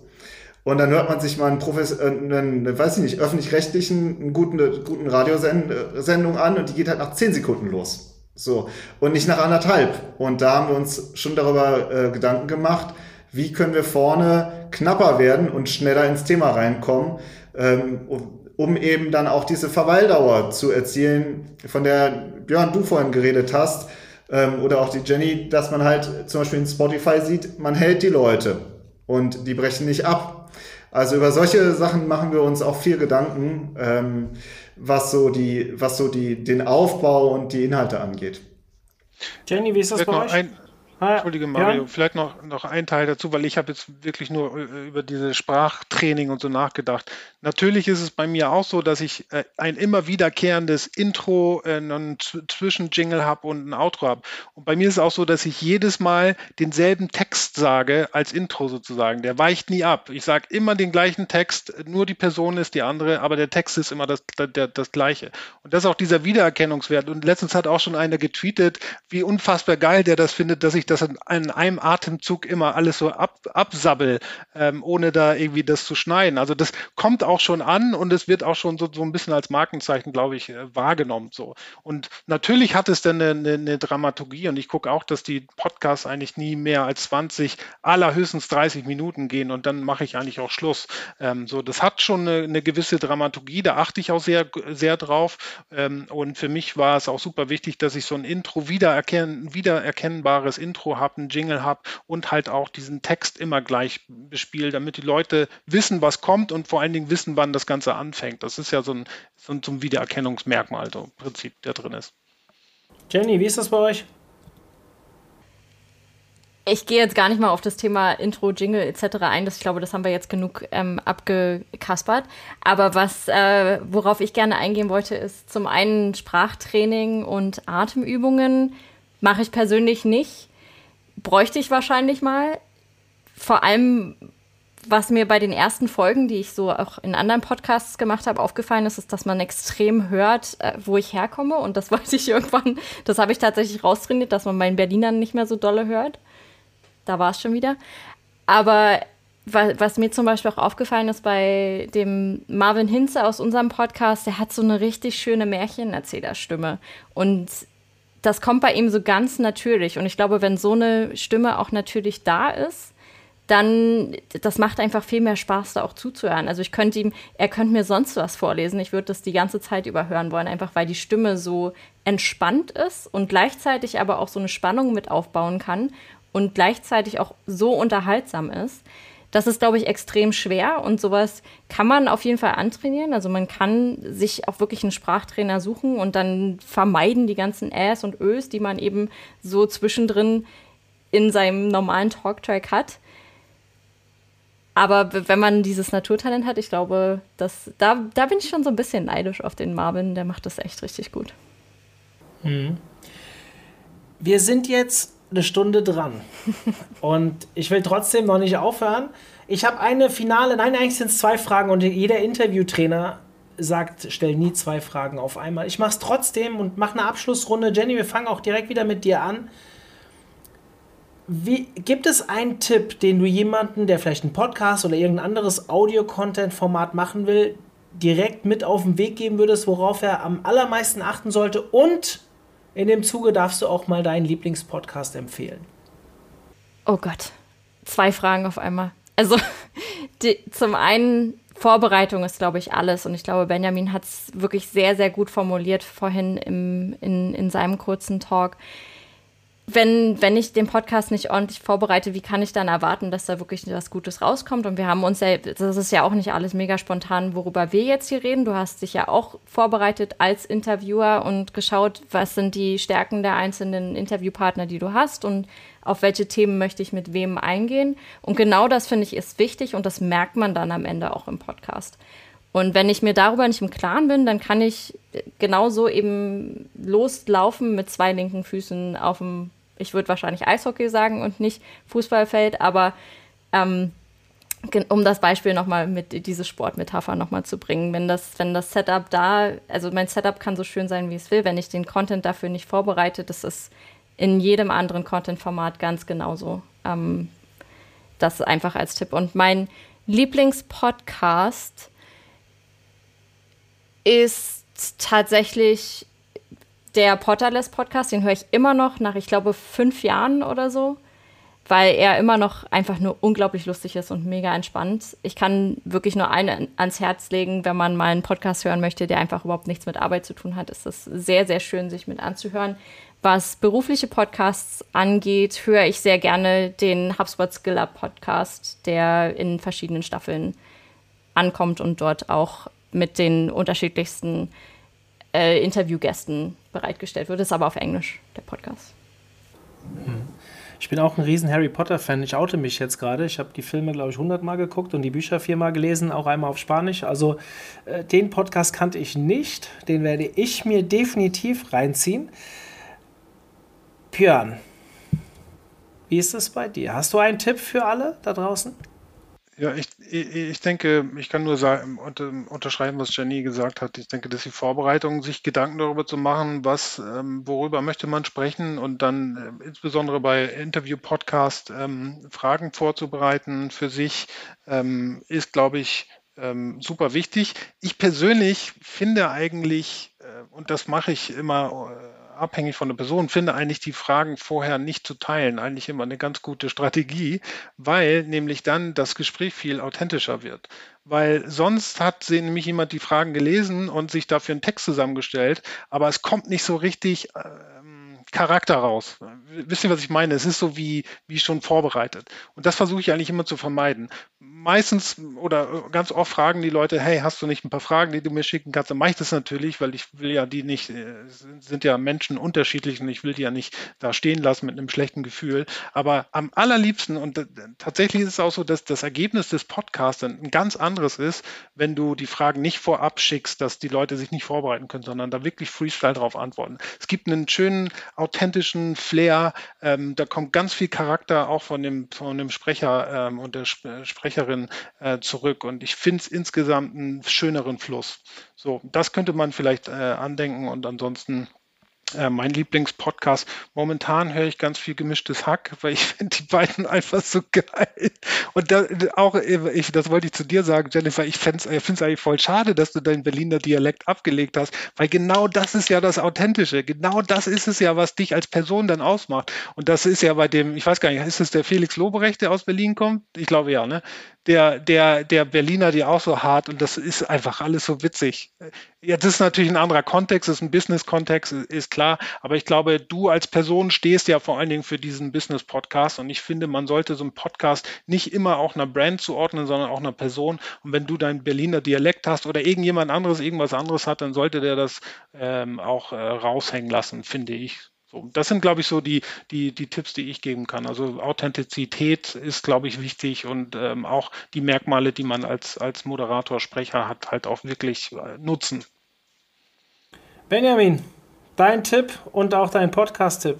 Und dann hört man sich mal einen, Profes äh, einen weiß ich nicht, öffentlich-rechtlichen, guten, guten Radiosendung an und die geht halt nach zehn Sekunden los. So. Und nicht nach anderthalb. Und da haben wir uns schon darüber äh, Gedanken gemacht, wie können wir vorne knapper werden und schneller ins Thema reinkommen, ähm, um eben dann auch diese Verweildauer zu erzielen, von der Björn du vorhin geredet hast, ähm, oder auch die Jenny, dass man halt zum Beispiel in Spotify sieht, man hält die Leute und die brechen nicht ab. Also über solche Sachen machen wir uns auch viel Gedanken, ähm, was so die, was so die, den Aufbau und die Inhalte angeht. Jenny, wie ist das bei euch? Ein, Ah, Entschuldige Mario, ja. vielleicht noch, noch ein Teil dazu, weil ich habe jetzt wirklich nur äh, über diese Sprachtraining und so nachgedacht. Natürlich ist es bei mir auch so, dass ich äh, ein immer wiederkehrendes Intro, äh, einen Zwischenjingle habe und ein Outro habe. Und bei mir ist es auch so, dass ich jedes Mal denselben Text sage als Intro sozusagen. Der weicht nie ab. Ich sage immer den gleichen Text, nur die Person ist die andere, aber der Text ist immer das, das, das gleiche. Und das ist auch dieser Wiedererkennungswert. Und letztens hat auch schon einer getweetet, wie unfassbar geil der das findet, dass ich das in, in einem Atemzug immer alles so ab, absabbel, ähm, ohne da irgendwie das zu schneiden. Also das kommt auch schon an und es wird auch schon so, so ein bisschen als Markenzeichen, glaube ich, äh, wahrgenommen. So. Und natürlich hat es dann eine, eine, eine Dramaturgie und ich gucke auch, dass die Podcasts eigentlich nie mehr als 20, allerhöchstens 30 Minuten gehen und dann mache ich eigentlich auch Schluss. Ähm, so, das hat schon eine, eine, gewisse Dramaturgie, da achte ich auch sehr, sehr drauf. Ähm, und für mich war es auch super wichtig, dass ich so ein Intro wiedererkennen, wiedererkennbares Intro Intro habe, einen Jingle habe und halt auch diesen Text immer gleich bespiele, damit die Leute wissen, was kommt und vor allen Dingen wissen, wann das Ganze anfängt. Das ist ja so ein, so ein, so ein Wiedererkennungsmerkmal, so im Prinzip, der drin ist. Jenny, wie ist das bei euch? Ich gehe jetzt gar nicht mal auf das Thema Intro, Jingle etc. ein. Das, ich glaube, das haben wir jetzt genug ähm, abgekaspert. Aber was, äh, worauf ich gerne eingehen wollte, ist zum einen Sprachtraining und Atemübungen. Mache ich persönlich nicht bräuchte ich wahrscheinlich mal. Vor allem, was mir bei den ersten Folgen, die ich so auch in anderen Podcasts gemacht habe, aufgefallen ist, ist, dass man extrem hört, äh, wo ich herkomme. Und das *laughs* wollte ich irgendwann, das habe ich tatsächlich raustrainiert, dass man meinen Berlinern nicht mehr so dolle hört. Da war es schon wieder. Aber was mir zum Beispiel auch aufgefallen ist bei dem Marvin Hinze aus unserem Podcast, der hat so eine richtig schöne Märchenerzählerstimme. Und das kommt bei ihm so ganz natürlich. Und ich glaube, wenn so eine Stimme auch natürlich da ist, dann, das macht einfach viel mehr Spaß, da auch zuzuhören. Also ich könnte ihm, er könnte mir sonst was vorlesen. Ich würde das die ganze Zeit überhören wollen, einfach weil die Stimme so entspannt ist und gleichzeitig aber auch so eine Spannung mit aufbauen kann und gleichzeitig auch so unterhaltsam ist. Das ist, glaube ich, extrem schwer und sowas kann man auf jeden Fall antrainieren. Also man kann sich auch wirklich einen Sprachtrainer suchen und dann vermeiden die ganzen Äs und Ös, die man eben so zwischendrin in seinem normalen Talktrack hat. Aber wenn man dieses Naturtalent hat, ich glaube, das, da, da bin ich schon so ein bisschen neidisch auf den Marvin. Der macht das echt richtig gut. Mhm. Wir sind jetzt eine Stunde dran. *laughs* Und ich will trotzdem noch nicht aufhören. Ich habe eine finale, nein, eigentlich sind es zwei Fragen und jeder Interviewtrainer sagt, stell nie zwei Fragen auf einmal. Ich mache es trotzdem und mache eine Abschlussrunde. Jenny, wir fangen auch direkt wieder mit dir an. Wie, gibt es einen Tipp, den du jemanden, der vielleicht einen Podcast oder irgendein anderes Audio-Content-Format machen will, direkt mit auf den Weg geben würdest, worauf er am allermeisten achten sollte und in dem Zuge darfst du auch mal deinen Lieblingspodcast empfehlen. Oh Gott, zwei Fragen auf einmal. Also *laughs* die, zum einen Vorbereitung ist, glaube ich, alles. Und ich glaube, Benjamin hat es wirklich sehr, sehr gut formuliert vorhin im, in, in seinem kurzen Talk wenn, wenn ich den Podcast nicht ordentlich vorbereite, wie kann ich dann erwarten, dass da wirklich was Gutes rauskommt? Und wir haben uns ja, das ist ja auch nicht alles mega spontan, worüber wir jetzt hier reden. Du hast dich ja auch vorbereitet als Interviewer und geschaut, was sind die Stärken der einzelnen Interviewpartner, die du hast und auf welche Themen möchte ich mit wem eingehen. Und genau das finde ich ist wichtig und das merkt man dann am Ende auch im Podcast. Und wenn ich mir darüber nicht im Klaren bin, dann kann ich genauso eben loslaufen mit zwei linken Füßen auf dem ich würde wahrscheinlich Eishockey sagen und nicht Fußballfeld, aber ähm, um das Beispiel nochmal mit diese Sportmetapher nochmal zu bringen, wenn das, wenn das Setup da, also mein Setup kann so schön sein, wie es will, wenn ich den Content dafür nicht vorbereite, das ist in jedem anderen Content-Format ganz genauso. Ähm, das einfach als Tipp. Und mein Lieblingspodcast ist tatsächlich der Potterless Podcast, den höre ich immer noch nach, ich glaube, fünf Jahren oder so, weil er immer noch einfach nur unglaublich lustig ist und mega entspannt. Ich kann wirklich nur einen ans Herz legen, wenn man mal einen Podcast hören möchte, der einfach überhaupt nichts mit Arbeit zu tun hat. Ist das sehr, sehr schön, sich mit anzuhören. Was berufliche Podcasts angeht, höre ich sehr gerne den HubSpot Skiller Podcast, der in verschiedenen Staffeln ankommt und dort auch mit den unterschiedlichsten äh, Interviewgästen bereitgestellt wird. Das ist aber auf Englisch, der Podcast. Ich bin auch ein riesen Harry Potter-Fan. Ich oute mich jetzt gerade. Ich habe die Filme, glaube ich, hundertmal geguckt und die Bücher viermal gelesen, auch einmal auf Spanisch. Also äh, den Podcast kannte ich nicht. Den werde ich mir definitiv reinziehen. Björn, wie ist es bei dir? Hast du einen Tipp für alle da draußen? Ja, ich, ich denke, ich kann nur sagen, unterschreiben, was Jenny gesagt hat. Ich denke, dass die Vorbereitung, sich Gedanken darüber zu machen, was, ähm, worüber möchte man sprechen und dann äh, insbesondere bei Interview-Podcast ähm, Fragen vorzubereiten für sich, ähm, ist, glaube ich, super wichtig. Ich persönlich finde eigentlich, äh, und das mache ich immer äh, abhängig von der Person, finde eigentlich die Fragen vorher nicht zu teilen eigentlich immer eine ganz gute Strategie, weil nämlich dann das Gespräch viel authentischer wird. Weil sonst hat sie nämlich jemand die Fragen gelesen und sich dafür einen Text zusammengestellt, aber es kommt nicht so richtig ähm, Charakter raus. Wisst ihr, was ich meine? Es ist so wie, wie schon vorbereitet. Und das versuche ich eigentlich immer zu vermeiden meistens oder ganz oft fragen die Leute, hey, hast du nicht ein paar Fragen, die du mir schicken kannst? Dann mache ich das natürlich, weil ich will ja die nicht, äh, sind ja Menschen unterschiedlich und ich will die ja nicht da stehen lassen mit einem schlechten Gefühl. Aber am allerliebsten, und tatsächlich ist es auch so, dass das Ergebnis des Podcasts ein ganz anderes ist, wenn du die Fragen nicht vorab schickst, dass die Leute sich nicht vorbereiten können, sondern da wirklich Freestyle drauf antworten. Es gibt einen schönen, authentischen Flair, ähm, da kommt ganz viel Charakter auch von dem, von dem Sprecher ähm, und der Sprecherin Sprecherin äh, zurück. Und ich finde es insgesamt einen schöneren Fluss. So, das könnte man vielleicht äh, andenken und ansonsten äh, mein Lieblingspodcast. Momentan höre ich ganz viel gemischtes Hack, weil ich *laughs* finde die beiden einfach so geil. Und da, auch, ich, das wollte ich zu dir sagen, Jennifer, ich finde es eigentlich voll schade, dass du deinen Berliner Dialekt abgelegt hast, weil genau das ist ja das Authentische. Genau das ist es ja, was dich als Person dann ausmacht. Und das ist ja bei dem, ich weiß gar nicht, ist es der Felix Lobrecht, der aus Berlin kommt? Ich glaube ja, ne? Der, der, der Berliner, die auch so hart und das ist einfach alles so witzig. Das ist natürlich ein anderer Kontext, ist ein Business-Kontext, ist klar. Aber ich glaube, du als Person stehst ja vor allen Dingen für diesen Business-Podcast. Und ich finde, man sollte so einen Podcast nicht immer auch einer Brand zuordnen, sondern auch einer Person. Und wenn du deinen Berliner Dialekt hast oder irgendjemand anderes irgendwas anderes hat, dann sollte der das ähm, auch äh, raushängen lassen, finde ich. So, das sind, glaube ich, so die, die, die Tipps, die ich geben kann. Also Authentizität ist, glaube ich, wichtig und ähm, auch die Merkmale, die man als, als Moderator, Sprecher hat, halt auch wirklich äh, nutzen. Benjamin, dein Tipp und auch dein Podcast-Tipp.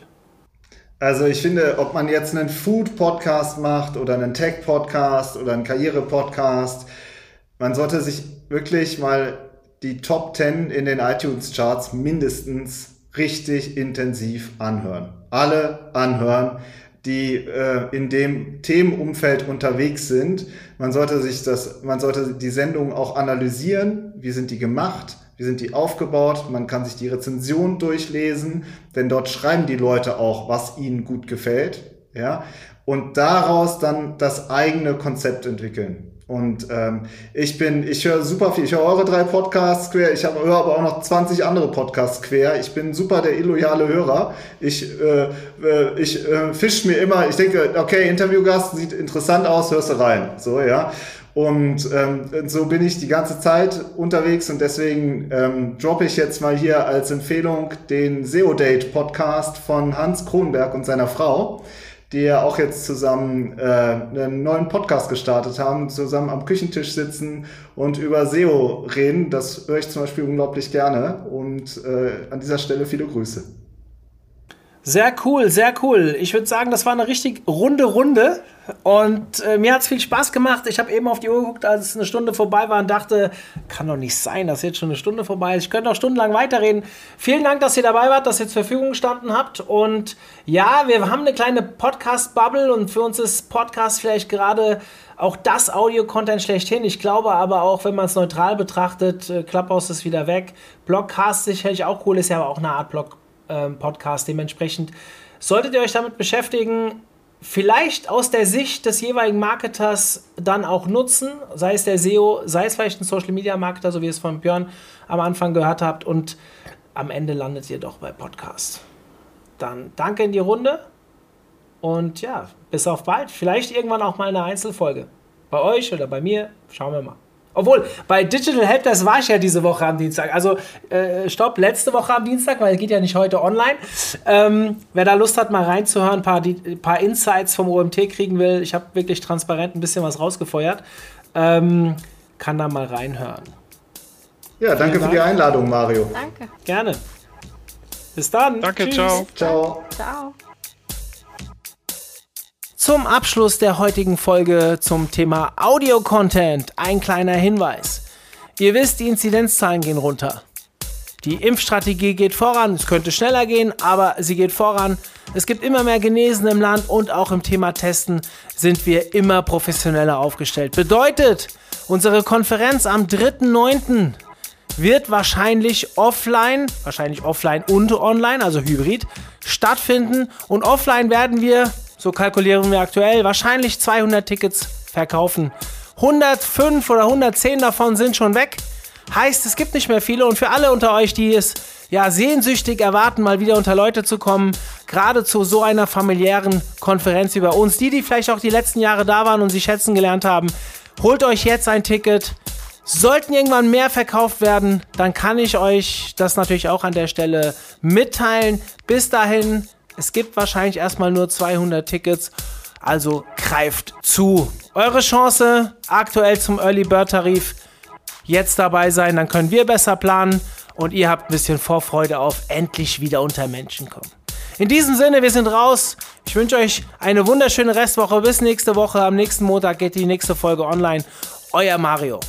Also ich finde, ob man jetzt einen Food-Podcast macht oder einen Tech-Podcast oder einen Karriere-Podcast, man sollte sich wirklich mal die Top 10 in den iTunes-Charts mindestens richtig intensiv anhören. Alle anhören, die äh, in dem Themenumfeld unterwegs sind. Man sollte sich das, man sollte die Sendung auch analysieren. Wie sind die gemacht? Wie sind die aufgebaut? Man kann sich die Rezension durchlesen, denn dort schreiben die Leute auch, was ihnen gut gefällt. Ja, und daraus dann das eigene Konzept entwickeln. Und ähm, ich bin, ich höre super viel. Ich höre eure drei Podcasts quer. Ich höre aber auch noch 20 andere Podcasts quer. Ich bin super der illoyale Hörer. Ich, äh, äh, ich äh, fisch mir immer, ich denke, okay, Interviewgast sieht interessant aus, hörst du rein. So, ja. Und ähm, so bin ich die ganze Zeit unterwegs und deswegen ähm, droppe ich jetzt mal hier als Empfehlung den SEO Date Podcast von Hans Kronberg und seiner Frau die ja auch jetzt zusammen äh, einen neuen Podcast gestartet haben, zusammen am Küchentisch sitzen und über SEO reden. Das höre ich zum Beispiel unglaublich gerne und äh, an dieser Stelle viele Grüße. Sehr cool, sehr cool. Ich würde sagen, das war eine richtig runde Runde. Und äh, mir hat es viel Spaß gemacht. Ich habe eben auf die Uhr geguckt, als es eine Stunde vorbei war und dachte, kann doch nicht sein, dass jetzt schon eine Stunde vorbei ist. Ich könnte auch stundenlang weiterreden. Vielen Dank, dass ihr dabei wart, dass ihr zur Verfügung gestanden habt. Und ja, wir haben eine kleine Podcast-Bubble und für uns ist Podcast vielleicht gerade auch das Audio-Content schlechthin. Ich glaube aber auch, wenn man es neutral betrachtet, äh, Clubhouse ist wieder weg. Blogcast sicherlich auch cool, ist ja aber auch eine Art Blog Podcast. Dementsprechend solltet ihr euch damit beschäftigen, vielleicht aus der Sicht des jeweiligen Marketers dann auch nutzen, sei es der SEO, sei es vielleicht ein Social Media Marketer, so wie ihr es von Björn am Anfang gehört habt und am Ende landet ihr doch bei Podcast. Dann danke in die Runde und ja, bis auf bald. Vielleicht irgendwann auch mal eine Einzelfolge. Bei euch oder bei mir, schauen wir mal. Obwohl, bei Digital Helpdesk war ich ja diese Woche am Dienstag. Also, äh, stopp, letzte Woche am Dienstag, weil es geht ja nicht heute online. Ähm, wer da Lust hat, mal reinzuhören, ein paar, paar Insights vom OMT kriegen will, ich habe wirklich transparent ein bisschen was rausgefeuert, ähm, kann da mal reinhören. Ja, danke Dank. für die Einladung, Mario. Danke. Gerne. Bis dann. Danke, Tschüss. ciao. Ciao. Ciao. Zum Abschluss der heutigen Folge zum Thema Audio-Content ein kleiner Hinweis. Ihr wisst, die Inzidenzzahlen gehen runter. Die Impfstrategie geht voran, es könnte schneller gehen, aber sie geht voran. Es gibt immer mehr Genesen im Land und auch im Thema Testen sind wir immer professioneller aufgestellt. Bedeutet, unsere Konferenz am 3.9. wird wahrscheinlich offline, wahrscheinlich offline und online, also hybrid, stattfinden. Und offline werden wir so kalkulieren wir aktuell, wahrscheinlich 200 Tickets verkaufen. 105 oder 110 davon sind schon weg. Heißt, es gibt nicht mehr viele und für alle unter euch, die es ja sehnsüchtig erwarten, mal wieder unter Leute zu kommen, gerade zu so einer familiären Konferenz bei uns, die, die vielleicht auch die letzten Jahre da waren und sie schätzen gelernt haben, holt euch jetzt ein Ticket. Sollten irgendwann mehr verkauft werden, dann kann ich euch das natürlich auch an der Stelle mitteilen. Bis dahin es gibt wahrscheinlich erstmal nur 200 Tickets. Also greift zu. Eure Chance aktuell zum Early Bird Tarif. Jetzt dabei sein, dann können wir besser planen und ihr habt ein bisschen Vorfreude auf endlich wieder unter Menschen kommen. In diesem Sinne, wir sind raus. Ich wünsche euch eine wunderschöne Restwoche. Bis nächste Woche. Am nächsten Montag geht die nächste Folge online. Euer Mario.